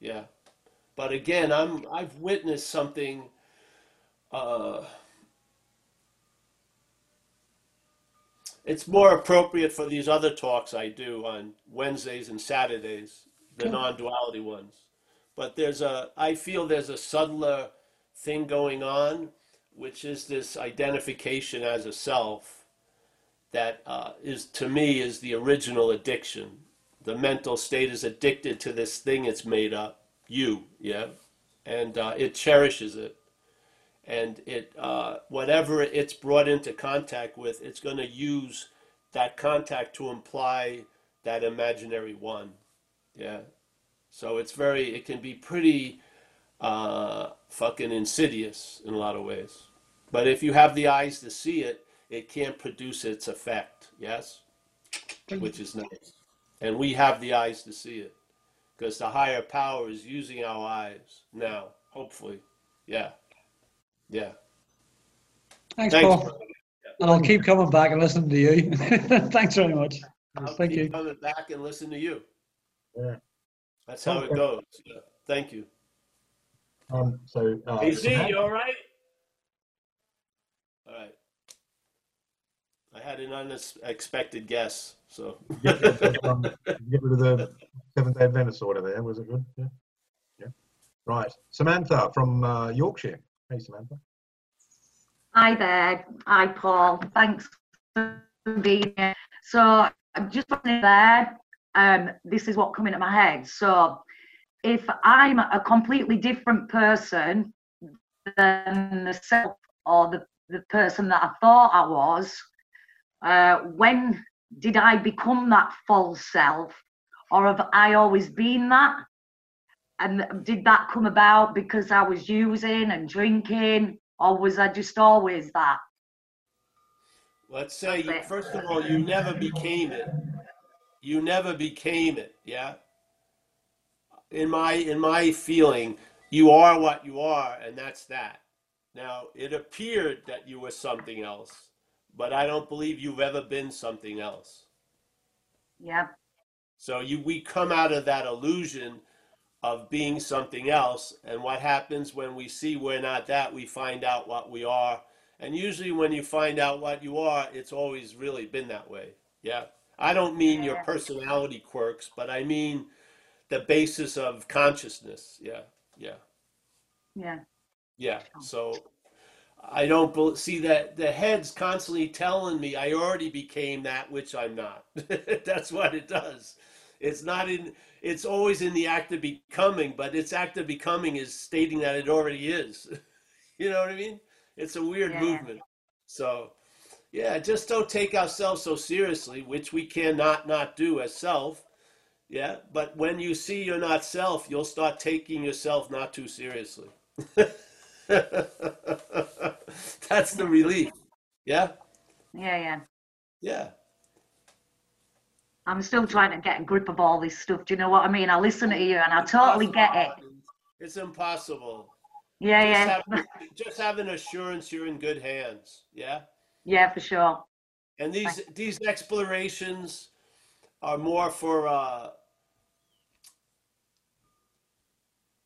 yeah. But again i'm i've witnessed something uh it's more appropriate for these other talks i do on wednesdays and saturdays the
Cool.
non-duality ones. But there's a i feel there's a subtler thing going on which is this identification as a self that uh, is to me is the original addiction. The mental state is addicted to this thing it's made up you yeah? And uh, it cherishes it and it uh, whatever it's brought into contact with it's going to use that contact to imply that imaginary one. Yeah. So it's very it can be pretty uh, fucking insidious in a lot of ways. But if you have the eyes to see it it can't produce its effect. Yes? Which is nice. And we have the eyes to see it. Because the higher power is using our eyes now hopefully. Yeah yeah
Thanks,
thanks
Paul.
brother.
And I'll keep coming back and listening to you. Thanks very much.
I'll
Thank
keep
you.
coming back and listen to you
Yeah.
that's how it goes yeah. thank you
Um, so, uh,
hey Z, you all right all right I had an unexpected guess so
get, get, um, get rid of the Seventh Day Adventist or whatever. Was it good? Yeah. Yeah. Right. Samantha from uh, Yorkshire. Hey, Samantha.
Hi there. Hi, Paul. Thanks for being here. So just there. Um, this is what coming to my head. So if I'm a completely different person than the self or the, the person that I thought I was, uh, when did I become that false self? Or have I always been that? And did that come about because I was using and drinking? or was I just always that?
Let's say,
it.
first of all, you never became it. You never became it. Yeah. In my in my feeling, you are what you are, and that's that. Now, it appeared that you were something else, but I don't believe you've ever been something else.
Yeah,
So you we come out of that illusion of being something else, and what happens when we see we're not that, we find out what we are. And usually when you find out what you are, it's always really been that way. Yeah. I don't mean your personality quirks, but I mean the basis of consciousness. Yeah. Yeah.
yeah,
Yeah. So I don't see that the head's constantly telling me I already became that which I'm not. That's what it does. It's not in. It's always in the act of becoming, but its act of becoming is stating that it already is. you know what I mean? It's a weird
Yeah.
movement. So, yeah, just don't take ourselves so seriously, which we cannot not do as self. Yeah, but when you see you're not self, you'll start taking yourself not too seriously. That's the relief. Yeah,
yeah, yeah.
yeah.
I'm still trying to get a grip of all this stuff. Do you know what I mean? I listen to you and I totally get it.
It's impossible.
Yeah,
Just
yeah,
have, just have an assurance you're in good hands. Yeah.
yeah, for sure.
And these these explorations are more for uh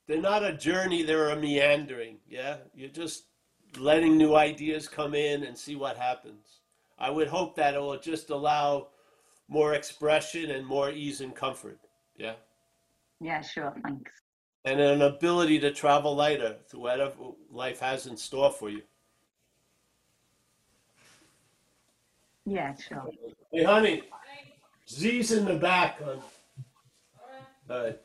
they're not a journey, they're a meandering, yeah? You're just letting new ideas come in and see what happens. I would hope that it will just allow more expression and more ease and comfort, yeah?
Yeah, sure. Thanks.
And an ability to travel lighter through whatever life has in store for you.
Yeah, sure.
Hey, honey, Z's in the back. Hon. All right.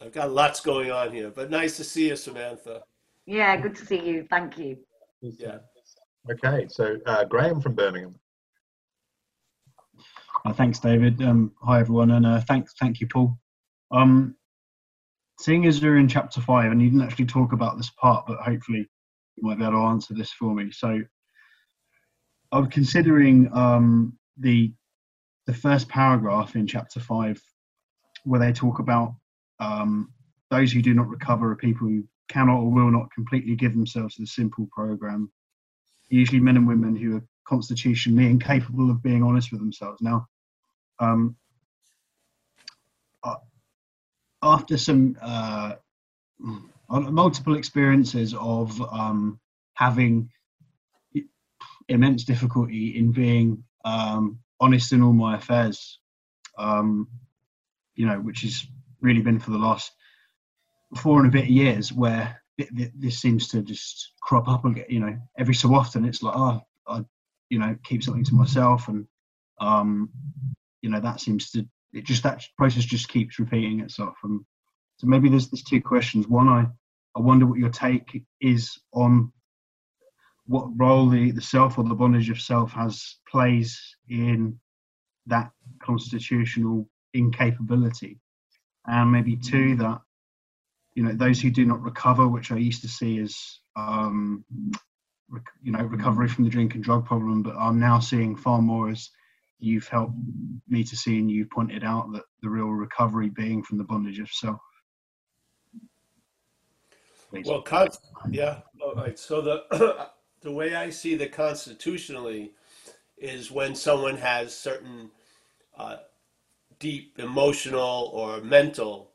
I've got lots going on here, but nice to see you, Samantha.
Yeah, good to see you. Thank you.
Yeah.
Okay. So, uh, Graham from Birmingham.
Uh, thanks, David. Um, hi, everyone, and uh, thanks, thank you, Paul. Um, seeing as you're in chapter five, and you didn't actually talk about this part, but hopefully you might be able to answer this for me. So, I'm considering um, the the first paragraph in chapter five, where they talk about um, those who do not recover are people who cannot or will not completely give themselves to the simple program. Usually, men and women who are constitutionally incapable of being honest with themselves. Now, um, uh, after some uh, multiple experiences of um, having immense difficulty in being um, honest in all my affairs, um, you know, which has really been for the last four and a bit years, where this seems to just crop up again. You know, every so often it's like, oh, I, you know, keep something to myself, and um, you know, that seems to it just that process just keeps repeating itself. And so maybe there's there's two questions. One, I I wonder what your take is on what role the, the self or the bondage of self has plays in that constitutional incapability and maybe two that you know those who do not recover which i used to see as um, you know recovery from the drink and drug problem but i'm now seeing far more as you've helped me to see and you pointed out that the real recovery being from the bondage of self.
Well, con- yeah. All right. So the the way I see the constitutionally is when someone has certain uh, deep emotional or mental,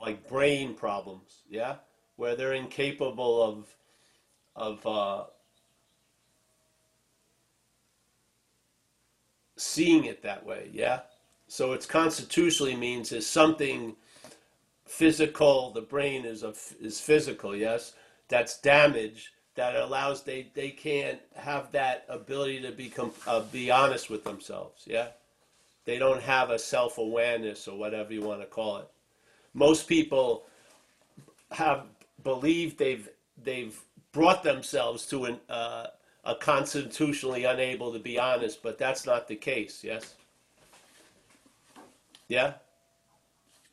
like brain problems, yeah, where they're incapable of of uh, seeing it that way, yeah. So it's constitutionally means is something physical. The brain is a is physical, yes. That's damage that allows they they can't have that ability to become uh, be honest with themselves. Yeah, they don't have a self awareness or whatever you want to call it. Most people have believed they've they've brought themselves to an uh, a constitutionally unable to be honest, but that's not the case. Yes. Yeah.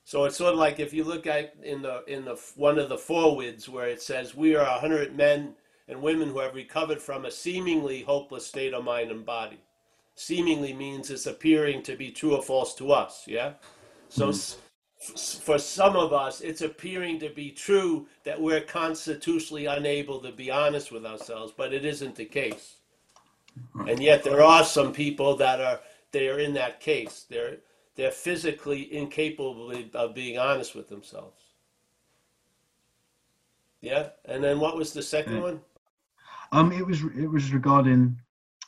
So it's sort of like if you look at in the in the one of the forewords where it says we are a hundred men and women who have recovered from a seemingly hopeless state of mind and body. Seemingly means it's appearing to be true or false to us. Yeah. So mm-hmm. For some of us, it's appearing to be true that we're constitutionally unable to be honest with ourselves, but it isn't the case. And yet there are some people that are they are in that case. They're they're physically incapable of being honest with themselves. Yeah, and then what was the second one?
Um, it was it was regarding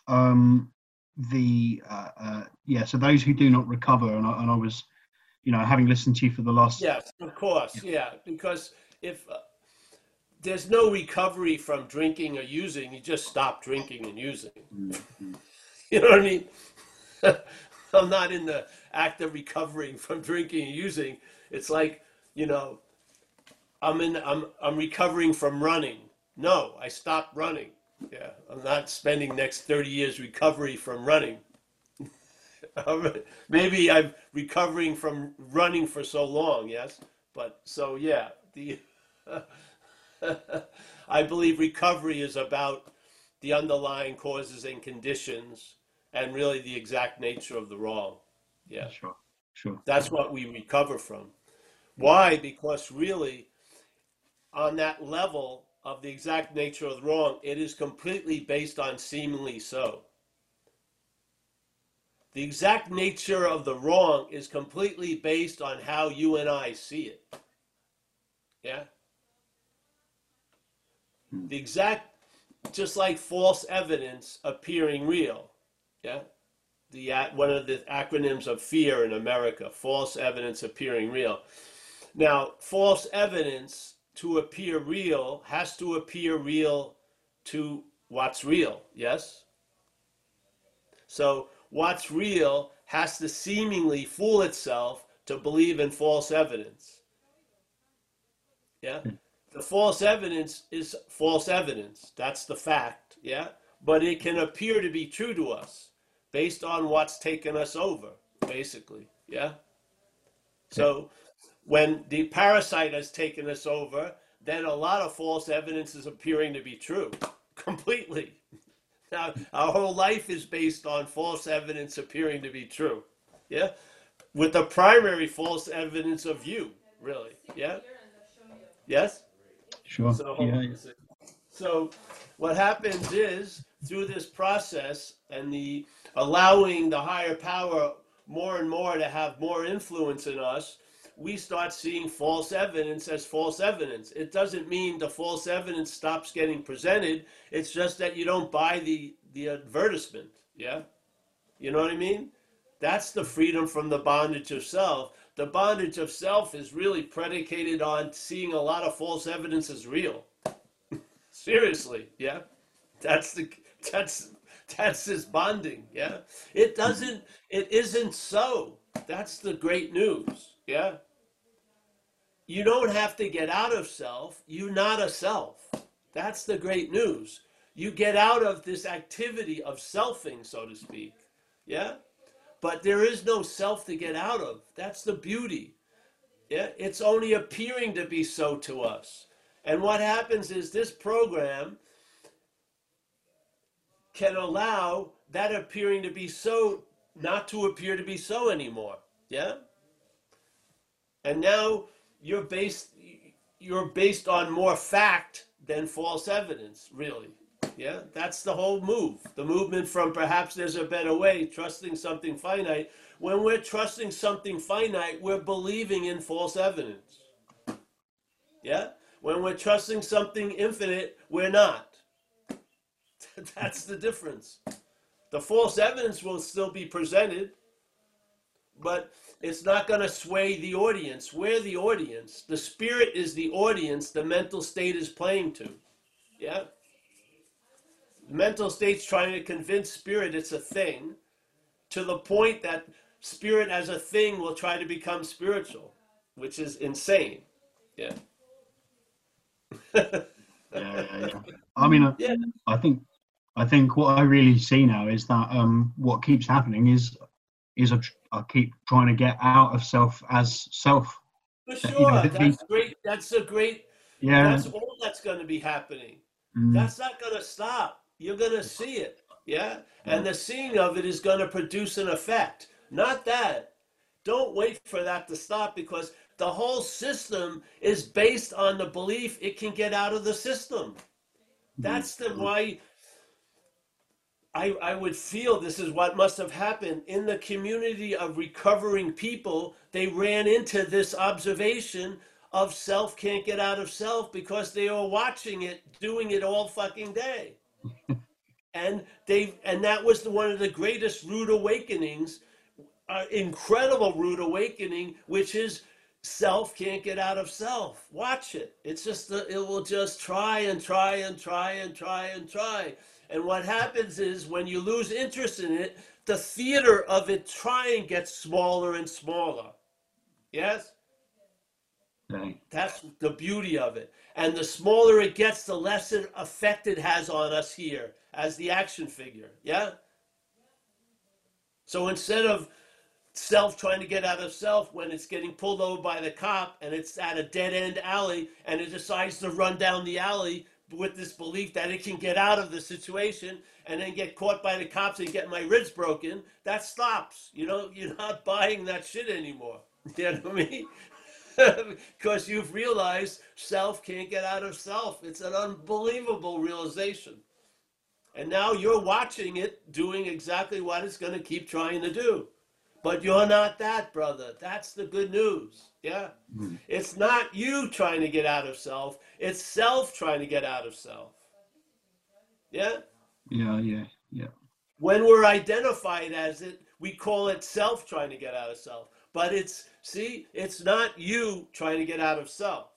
um the uh, uh, yeah. So those who do not recover, and I, and I was, you know, having listened to you for the last.
Yes, of course, yeah, yeah because if uh, there's no recovery from drinking or using, you just stop drinking and using. Mm-hmm. you know what I mean? I'm not in the act of recovering from drinking and using. It's like you know, I'm in. I'm I'm recovering from running no, I stopped running. Yeah, I'm not spending next 30 years recovery from running. Um, maybe I'm recovering from running for so long, yes? But so, yeah, the I believe recovery is about the underlying causes and conditions and really the exact nature of the wrong. Yeah.
Sure. Sure.
That's what we recover from. Why? Because really, on that level, of the exact nature of the wrong, it is completely based on seemingly so. The exact nature of the wrong is completely based on how you and I see it. Yeah? Hmm. The exact, just like false evidence appearing real. Yeah? The, one of the acronyms of fear in America, false evidence appearing real. Now, false evidence to appear real has to appear real to what's real, yes? So what's real has to seemingly fool itself to believe in false evidence. Yeah? Hmm. The false evidence is false evidence. That's the fact, yeah? But it can appear to be true to us based on what's taken us over, basically, yeah? Hmm. So when the parasite has taken us over, then a lot of false evidence is appearing to be true completely. Now, our whole life is based on false evidence appearing to be true. Yeah? With the primary false evidence of you, really. Yeah? Yes?
Sure.
So,
yeah.
so what happens is through this process and the allowing the higher power more and more to have more influence in us, we start seeing false evidence as false evidence. It doesn't mean the false evidence stops getting presented. It's just that you don't buy the the advertisement. Yeah, you know what I mean. That's the freedom from the bondage of self. The bondage of self is really predicated on seeing a lot of false evidence as real. Seriously, yeah. That's the that's that's his bonding, yeah. It doesn't it isn't so. That's the great news, yeah. You don't have to get out of self. You're not a self. That's the great news. You get out of this activity of selfing, so to speak. Yeah? But there is no self to get out of. That's the beauty. Yeah? It's only appearing to be so to us. And what happens is this program can allow that appearing to be so not to appear to be so anymore. Yeah? And now you're based you're based on more fact than false evidence, really. Yeah, that's the whole move. The movement from perhaps there's a better way, trusting something finite. When we're trusting something finite, we're believing in false evidence. Yeah? When we're trusting something infinite, we're not. That's the difference. The false evidence will still be presented, but it's not going to sway the audience. We're the audience. The spirit is the audience the mental state is playing to. Yeah? The mental state's trying to convince spirit it's a thing to the point that spirit as a thing will try to become spiritual, which is insane. Yeah.
yeah, yeah, yeah. I mean, I-
Yeah.
I think, I think what I really see now is that um, what keeps happening is, is a tr- I keep trying to get out of self as self.
For
you know,
sure.
the-
That's great. That's a great
Yeah,
that's all that's going to be happening.
mm,
That's not going to stop. You're going to see it. Yeah? And the seeing of it is going to produce an effect. Not that. Don't wait for that to stop because the whole system is based on the belief it can get out of the system. That's the why I, I would feel this is what must have happened in the community of recovering people. They ran into this observation of self can't get out of self because they are watching it, doing it all fucking day. and they and that was the, one of the greatest rude awakenings, uh, incredible rude awakening, which is self can't get out of self. Watch it. It's just the, it will just try and try and try and try and try. And what happens is when you lose interest in it, the theater of it trying gets smaller and smaller. Yes?
okay.
That's the beauty of it. And the smaller it gets, the less it effect it has on us here as the action figure. Yeah? So instead of self trying to get out of self when it's getting pulled over by the cop and it's at a dead end alley and it decides to run down the alley with this belief that it can get out of the situation and then get caught by the cops and get my ribs broken, that stops. You know, you're not buying that shit anymore. You know what I mean? because you've realized self can't get out of self. It's an unbelievable realization. And now you're watching it doing exactly what it's going to keep trying to do. But you're not that, brother. That's the good news. Yeah?
Mhm.
It's not you trying to get out of self, it's self trying to get out of self. Yeah?
Yeah, yeah, yeah.
when we're identified as it, we call it self trying to get out of self. But it's see, it's not you trying to get out of self.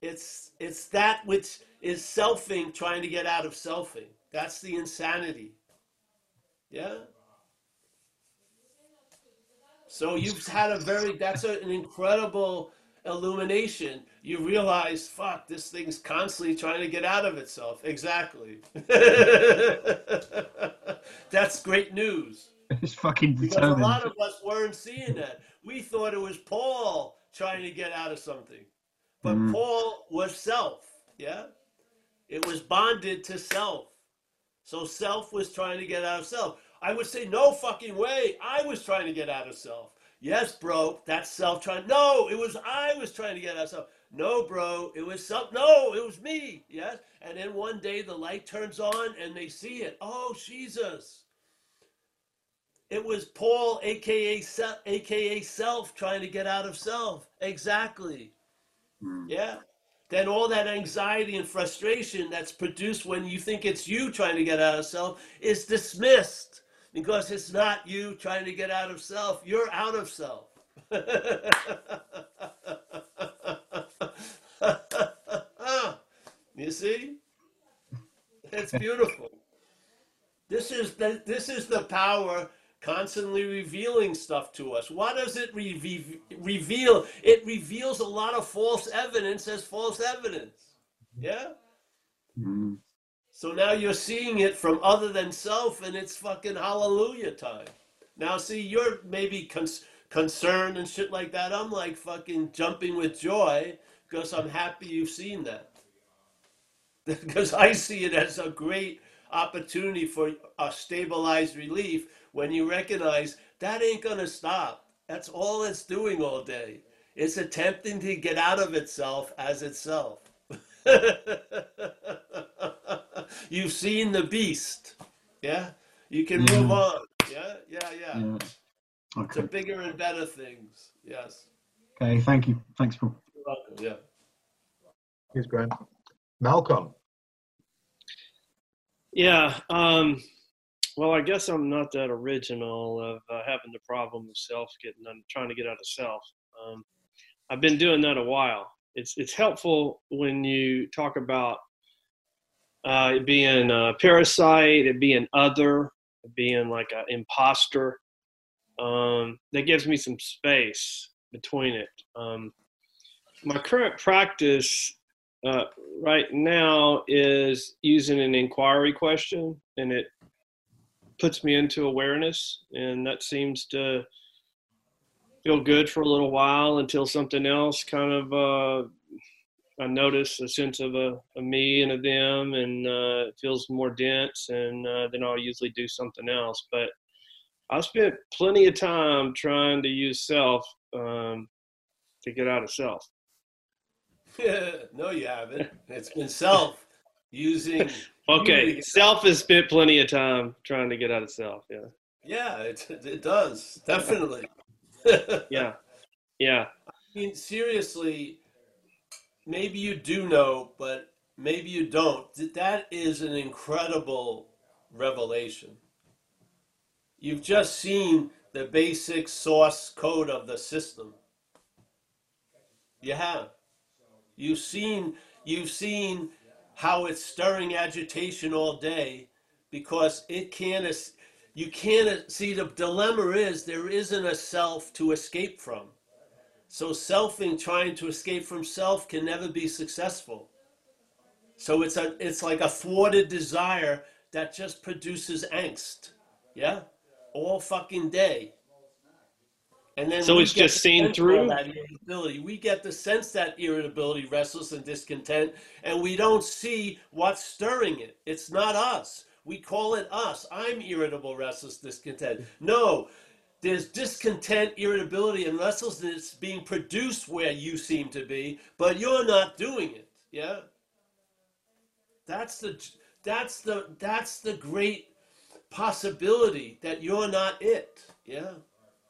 It's it's that which is selfing trying to get out of selfing. That's the insanity. Yeah. So you've had a very that's a, an incredible illumination. You realize, fuck, this thing's constantly trying to get out of itself. Exactly. that's great news.
It's fucking determined.
Because a lot of us weren't seeing that. We thought it was Paul trying to get out of something. But
Mhm.
Paul was self, yeah? It was bonded to self. So self was trying to get out of self. I would say, no fucking way. I was trying to get out of self. Yes, bro, that's self trying. No, it was I was trying to get out of self. No, bro, it was self. No, it was me. Yes. And then one day the light turns on and they see it. Oh, Jesus. It was Paul, aka self, aka self, trying to get out of self. Exactly. Hmm. Yeah. Then all that anxiety and frustration that's produced when you think it's you trying to get out of self is dismissed because it's not you trying to get out of self. You're out of self. you see? It's beautiful. This is the this is the power constantly revealing stuff to us. What does it re- reveal? It reveals a lot of false evidence as false evidence. Yeah?
Mm.
So now you're seeing it from other than self, and it's fucking hallelujah time. Now, see, you're maybe cons- concerned and shit like that. I'm like fucking jumping with joy because I'm happy you've seen that. because I see it as a great opportunity for a stabilized relief when you recognize that ain't to stop. That's all it's doing all day. It's attempting to get out of itself as itself. You've seen the beast. Yeah? You can move on. Yeah? Yeah, yeah.
Yeah.
To bigger and better things. Yes.
Okay. Thank you. Thanks, Paul.
You're welcome. Yeah.
Here's Graham. Malcolm.
Yeah. Um, well, I guess I'm not that original of uh, having the problem of self getting, I'm trying to get out of self. Um, I've been doing that a while. It's it's helpful when you talk about uh, it being a parasite, it being other, it being like an imposter. Um, that gives me some space between it. Um, my current practice uh, right now is using an inquiry question and it puts me into awareness and that seems to feel good for a little while until something else kind of uh, i notice a sense of a, a me and a them and uh, it feels more dense and uh, then i'll usually do something else but i spent plenty of time trying to use self um, to get out of self
no, you haven't. It's been self using.
Okay, self has spent plenty of time trying to get out of self. Yeah,
Yeah, it, it does. Definitely.
yeah, yeah.
I mean, seriously, maybe you do know, but maybe you don't. Th- That is an incredible revelation. You've just seen the basic source code of the system. You have. You've seen you've seen how it's stirring agitation all day because it can't you can't see the dilemma is there isn't a self to escape from. So selfing trying to escape from self can never be successful. So it's a it's like a thwarted desire that just produces angst. Yeah? All fucking day. And then
So it's just seen through?
that irritability. We get the sense that irritability, restless and discontent, and we don't see what's stirring it. It's not us. We call it us. I'm irritable, restless, discontent. No, there's discontent, irritability, and restlessness being produced where you seem to be, but you're not doing it. Yeah. That's the that's the that's the great possibility that you're not it. Yeah.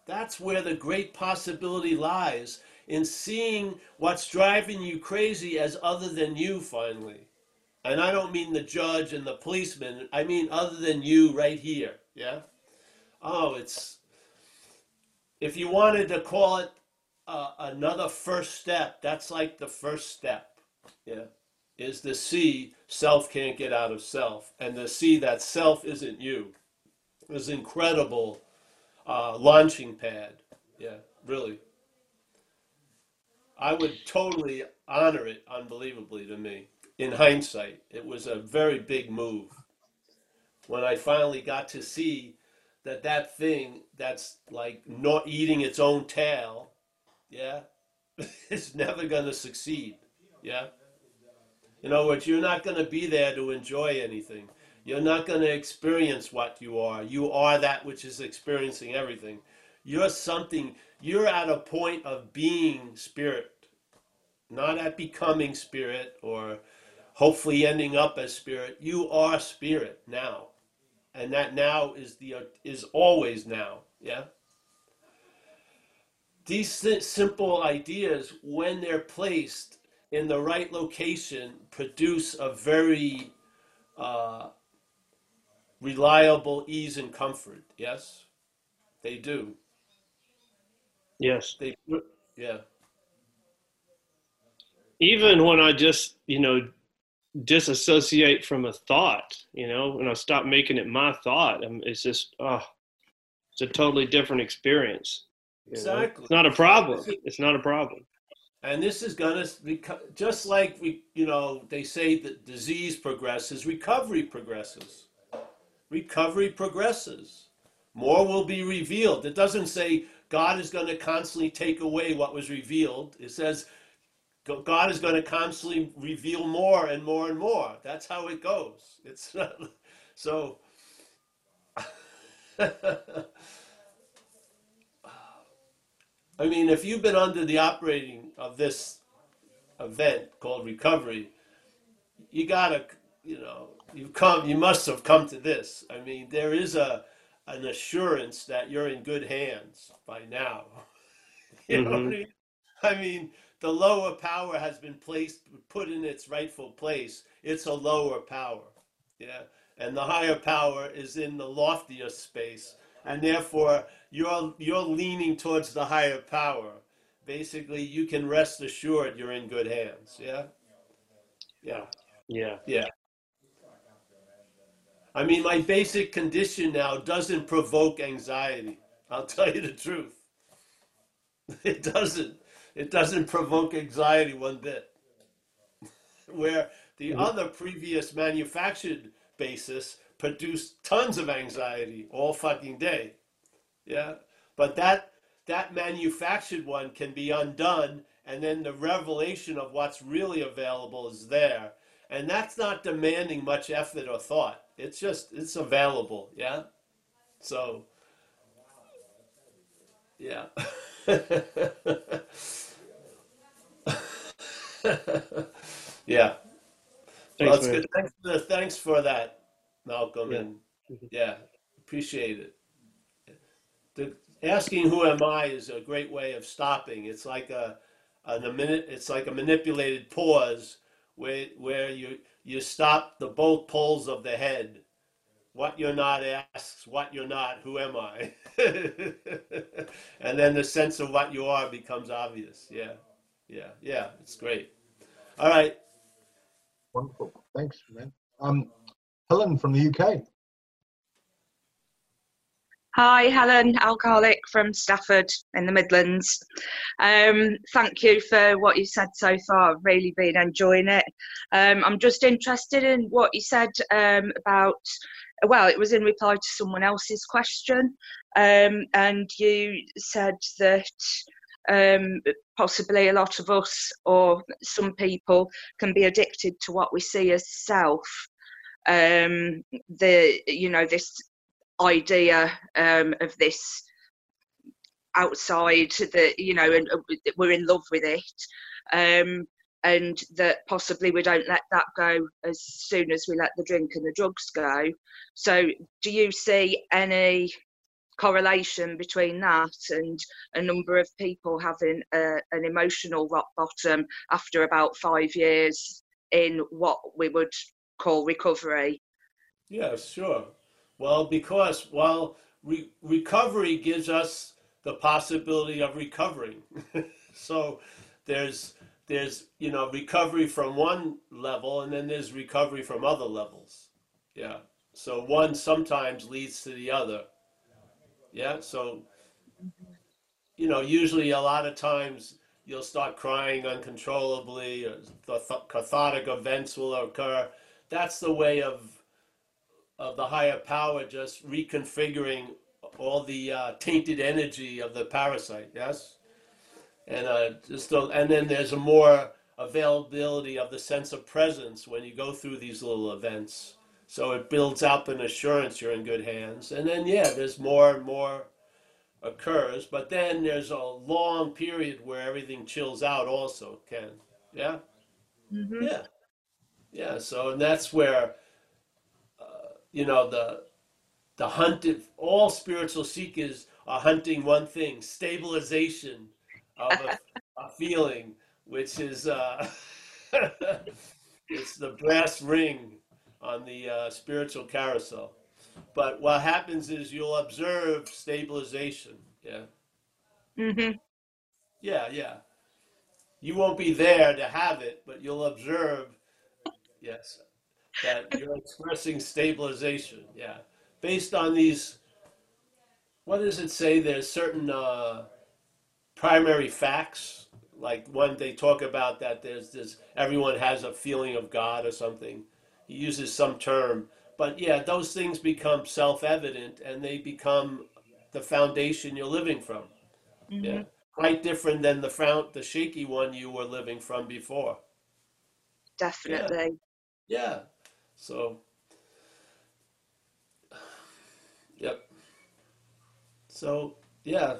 That's where the great possibility lies in seeing what's driving you crazy as other than you finally. And I don't mean the judge and the policeman, I mean other than you right here. Yeah. Oh, it's if you wanted to call it uh, another first step, that's like the first step. Yeah. Is to see self can't get out of self and to see that self isn't you. Is incredible uh, launching pad. Yeah, really. I would totally honor it unbelievably to me. In hindsight, it was a very big move. When I finally got to see that that thing that's like not eating its own tail, yeah, is never going to succeed. Yeah. In other words, you're not going to be there to enjoy anything. You're not going to experience what you are. You are that which is experiencing everything. You're something, you're at a point of being spirit, not at becoming spirit or hopefully ending up as spirit. You are spirit now. And that now is the is always now, yeah? These simple ideas when they're placed in the right location produce a very uh, reliable ease and comfort. Yes, they do.
Yes.
They, yeah.
Even when I just, you know, disassociate from a thought, you know, when I stop making it my thought, um, it's just, oh, it's a totally different experience.
Exactly.
Know? It's not a problem. It's not a problem.
And this is going to be just like we, you know, they say that disease progresses, recovery progresses. Recovery progresses. More will be revealed. It doesn't say God is going to constantly take away what was revealed. It says God is going to constantly reveal more and more and more. That's how it goes. It's not, so. I mean, if you've been under the operating of this event called recovery, you gotta, you know, you've come, you must have come to this. I mean, there is a an assurance that you're in good hands by now. you mm-hmm. know I mean? I mean? The lower power has been placed, put in its rightful place. It's a lower power, yeah, and the higher power is in the loftier space, and therefore you're you're leaning towards the higher power. Basically, you can rest assured you're in good hands. Yeah. Yeah.
Yeah.
Yeah. I mean, my basic condition now doesn't provoke anxiety. I'll tell you the truth. It doesn't. It doesn't provoke anxiety one bit. Where the mm-hmm. other previous manufactured basis produced tons of anxiety all fucking day. Yeah. But that that manufactured one can be undone and then the revelation of what's really available is there. And that's not demanding much effort or thought. It's just it's available, yeah? So yeah. yeah. Thanks, well, good. Thanks for, thanks for that, Malcolm. Yeah. And yeah, appreciate it the asking who am I is a great way of stopping. It's like a, a, a minute. It's like a manipulated pause where where you you stop the both poles of the head. What you're not asks what you're not. Who am I? and then the sense of what you are becomes obvious. Yeah, yeah, yeah. It's great. All right.
Wonderful. Thanks, man. Um, Helen from the UK.
Hi, Helen, alcoholic from Stafford in the Midlands. Um, thank you for what you said so far. I've really been enjoying it. Um, I'm just interested in what you said um, about, well, it was in reply to someone else's question, um, and you said that um, possibly a lot of us or some people can be addicted to what we see as self. Um, the you know this idea um, of this outside that you know and uh, we're in love with it um, and that possibly we don't let that go as soon as we let the drink and the drugs go. So do you see any correlation between that and a number of people having a, an emotional rock bottom after about five years in what we would call recovery
yeah sure well, because well, re- recovery gives us the possibility of recovering. so there's there's you know recovery from one level, and then there's recovery from other levels. Yeah. So one sometimes leads to the other. Yeah. So you know, usually a lot of times you'll start crying uncontrollably, or th- cathartic events will occur. That's the way of of the higher power just reconfiguring all the uh, tainted energy of the parasite. Yes, and uh, just and then there's a more availability of the sense of presence when you go through these little events. So it builds up an assurance you're in good hands. And then, yeah, there's more and more occurs. But then there's a long period where everything chills out, also, Ken. Yeah?
hmm
Yeah. Yeah. So, and that's where, uh, you know, the, the hunt, of, all spiritual seekers are hunting one thing stabilization of a, a feeling, which is, uh, it's the brass ring on the uh, spiritual carousel. But what happens is you'll observe stabilization. Yeah.
hmm
Yeah. Yeah. You won't be there to have it, but you'll observe, yes, that you're expressing stabilization. Yeah. Based on these, what does it say? There's certain uh, primary facts. Like when they talk about that, there's this, everyone has a feeling of God or something. He uses some term. But yeah, those things become self evident and they become the foundation you're living from.
hmm
Yeah. Quite different than the found, the shaky one you were living from before. Yeah.
Definitely.
Yeah. So, yep. So, yeah.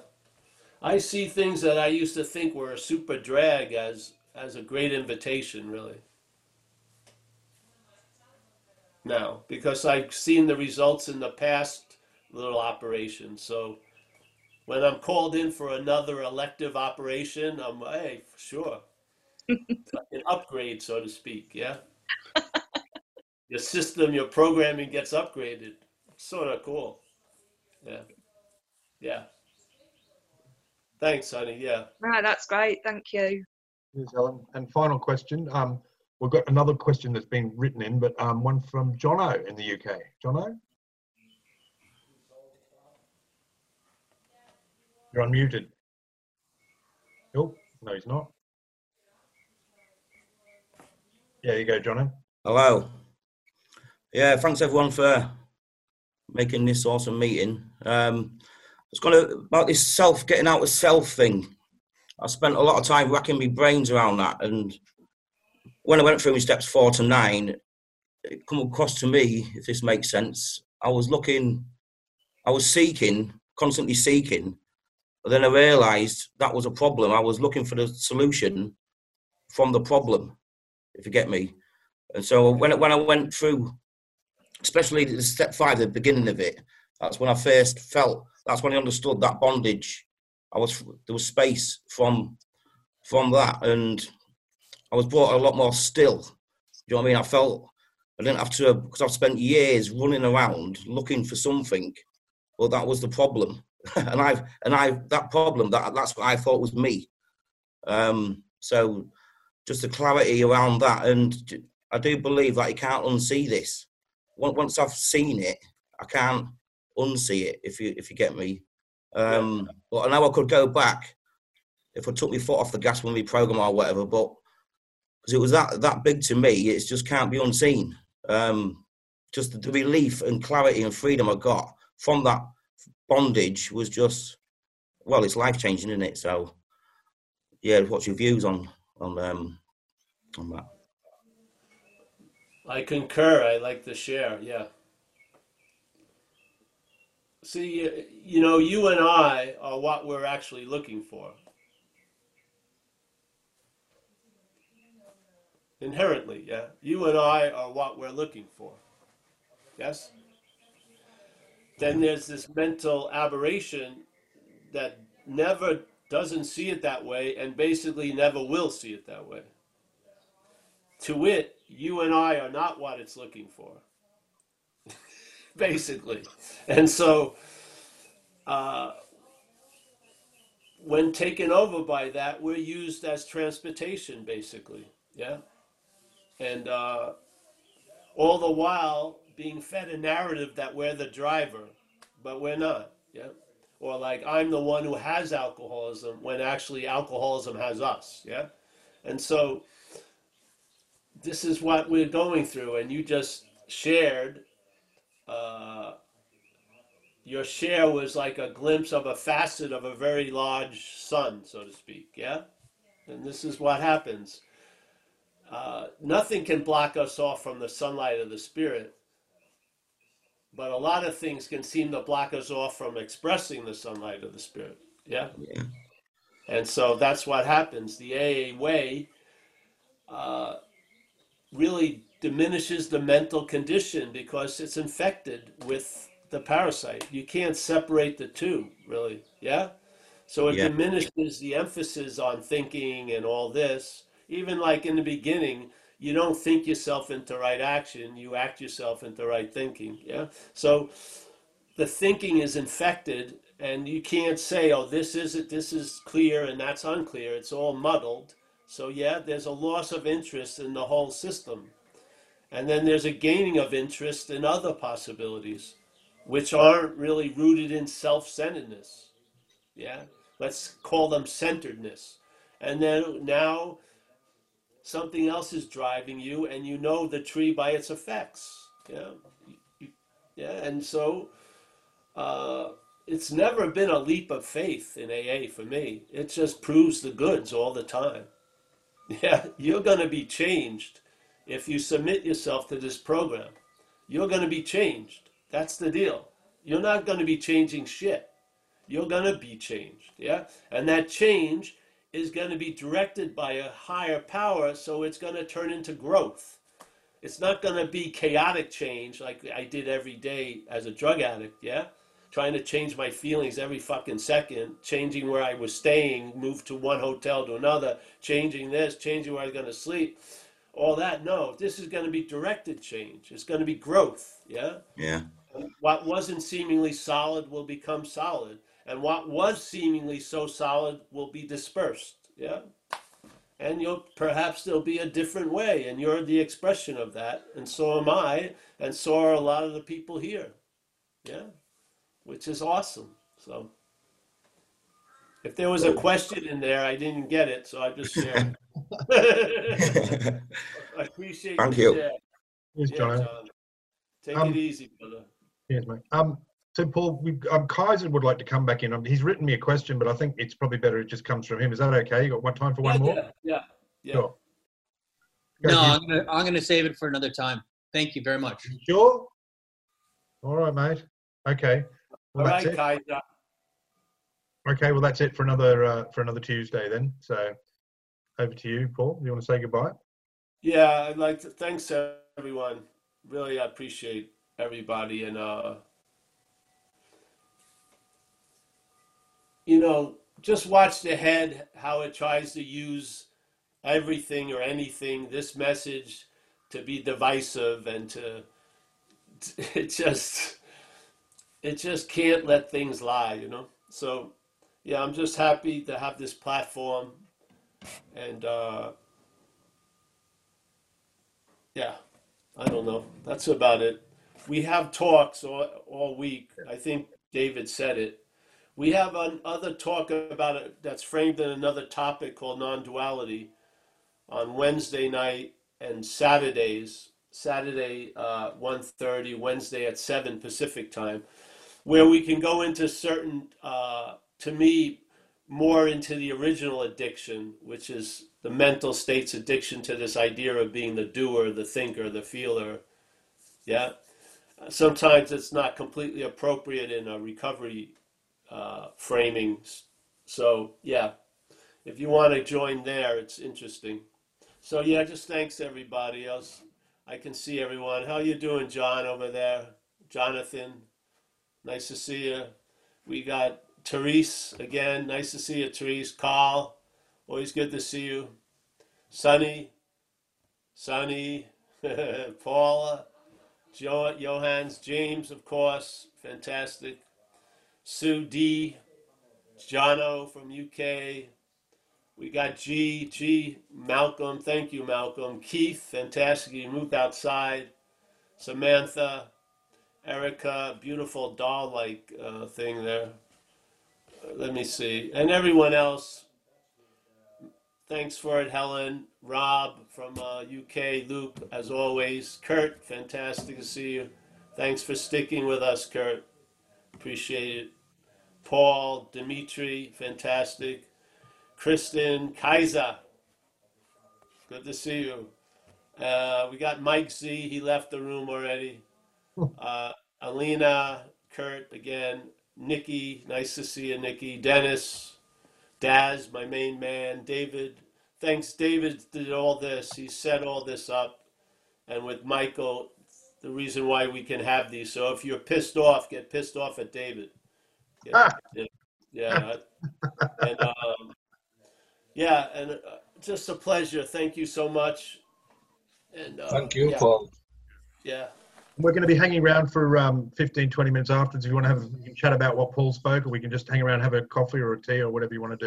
I see things that I used to think were a super drag as as a great invitation, really. Now, because I've seen the results in the past little operations. So, when I'm called in for another elective operation, I'm hey, for sure, an upgrade, so to speak. Yeah, your system, your programming gets upgraded. Sort of cool. Yeah, yeah. Thanks, honey. Yeah.
Right, that's great. Thank you.
Cheers, Helen. And final question. Um, we've got another question that's been written in, but um, one from Jono in the UK. Jono? You're unmuted. Oh, no, he's not. Yeah, you go, Jono.
Hello. Yeah, thanks everyone for making this awesome meeting. Um, it's to about this self getting out of self thing. I spent a lot of time racking my brains around that, and when I went through my steps four to nine, it come across to me, if this makes sense. I was looking, I was seeking, constantly seeking, but then I realised that was a problem. I was looking for the solution from the problem, if you get me. And so when when I went through, especially the step five, the beginning of it, that's when I first felt. That's when I understood that bondage. I was there was space from from that, and I was brought a lot more still. Do you know what I mean? I felt I didn't have to because I've spent years running around looking for something. Well, that was the problem, and I've and I that problem that that's what I thought was me. Um, so just the clarity around that, and I do believe that you can't unsee this. Once I've seen it, I can't unsee it. If you if you get me. Um, but I know I could go back if I took my foot off the gas when we program or whatever. But because it was that that big to me, it just can't be unseen. Um, just the relief and clarity and freedom I got from that bondage was just well, it's life changing, isn't it? So yeah, what's your views on on um on that?
I concur. I like to share. Yeah. See, you know, you and I are what we're actually looking for. Inherently, yeah. You and I are what we're looking for. Yes? Then there's this mental aberration that never doesn't see it that way and basically never will see it that way. To wit, you and I are not what it's looking for. basically. And so, uh, when taken over by that, we're used as transportation, basically. Yeah. And uh, all the while being fed a narrative that we're the driver, but we're not. Yeah. Or like I'm the one who has alcoholism when actually alcoholism has us. Yeah. And so this is what we're going through, and you just shared. Uh, your share was like a glimpse of a facet of a very large sun, so to speak. Yeah, and this is what happens. Uh, nothing can block us off from the sunlight of the spirit, but a lot of things can seem to block us off from expressing the sunlight of the spirit. Yeah.
Yeah.
And so that's what happens. The AA way uh, really diminishes the mental condition because it's infected with the parasite. You can't separate the two, really. Yeah? So it
Yeah.
diminishes the emphasis on thinking and all this. Even like in the beginning, you don't think yourself into right action, you act yourself into right thinking. Yeah? So the thinking is infected and you can't say oh this is it this is clear and that's unclear it's all muddled so yeah there's a loss of interest in the whole system and then there's a gaining of interest in other possibilities which aren't really rooted in self-centeredness yeah let's call them centeredness and then now something else is driving you and you know the tree by its effects yeah yeah and so uh, it's never been a leap of faith in AA for me. It just proves the goods all the time. Yeah, you're going to be changed if you submit yourself to this program. You're going to be changed. That's the deal. You're not going to be changing shit. You're going to be changed. Yeah, and that change is going to be directed by a higher power, so it's going to turn into growth. It's not going to be chaotic change like I did every day as a drug addict, yeah? Trying to change my feelings every fucking second, changing where I was staying, move to one hotel to another, changing this, changing where I was going to sleep. All that, no. This is going to be directed change. It's going to be growth, yeah?
Yeah.
What wasn't seemingly solid will become solid, and what was seemingly so solid will be dispersed, yeah? and you'll perhaps there'll be a different way and you're the expression of that and so am i and so are a lot of the people here yeah which is awesome so if there was a question in there i didn't get it so i just shared i appreciate
Thank you.
share.
Yes,
Yeah,
John.
John. take
Um,
it easy brother
Yes, mate. Um, so Paul, we, um, Kaiser would like to come back in. Um, he's written me a question, but I think it's probably better it just comes from him. Is that okay? You got one time for one
yeah,
more?
yeah yeah yeah
Sure.
No, I'm gonna I'm gonna save it for another time. Thank you very much.
you sure? All right, mate. Okay. Well,
all
that's
right
it.
kaiser
Okay. Well, that's it for another uh, for another Tuesday then. So, over to you, Paul. You want to say goodbye?
Yeah, I'd like to thanks everyone. Really, I appreciate everybody, and uh, you know, just watch the head how it tries to use everything or anything, this message, to be divisive and to it just it just can't let things lie, you know. So, yeah, I'm just happy to have this platform, and. Uh, yeah, I don't know. That's about it. We have talks all, all week. I think David said it. We have another talk about it that's framed in another topic called non-duality on Wednesday night and Saturdays. Saturday uh, 1.30, Wednesday at 7 Pacific time, where we can go into certain, uh, to me, more into the original addiction, which is the mental state's addiction to this idea of being the doer, the thinker, the feeler. Yeah. Sometimes it's not completely appropriate in a recovery uh, framing. So, yeah, if you want to join there, it's interesting. So, yeah, just thanks everybody else. I can see everyone. How you doing, John, over there? Jonathan, nice to see you. We got Therese again. Nice to see you, Therese. Carl, always good to see you. Sunny, Sunny, Paula, jo- Johans, James, of course, fantastic. Sue D, Jono from UK. We got G, G, Malcolm. Thank you, Malcolm. Keith, fantastic. You moved outside. Samantha, Erica, beautiful doll-like uh, thing there. Uh, let me see, and everyone else. Thanks for it, Helen. Rob from uh, UK. Luke, as always. Kurt, fantastic to see you. Thanks for sticking with us, Kurt. Appreciate it. Paul, Dimitri, fantastic. Kristen, Kaiser, good to see you. Uh, we got Mike Z. He left the room already. Uh, Alina, Kurt again, Nikki, nice to see you, Nikki, Dennis, Daz, my main man, David. Thanks, David did all this. He set all this up. And with Michael, the reason why we can have these. So if you're pissed off, get pissed off at David. Yeah,
Ah.
yeah, yeah. and um, yeah, and uh, just a pleasure. Thank you so much. And uh,
Thank you,
yeah,
Paul.
Yeah.
We're going to be hanging around for um, 15, 20 minutes afterwards. If you want to have a chat about what Paul spoke, or we can just hang around, have a coffee or a tea or whatever you want to do.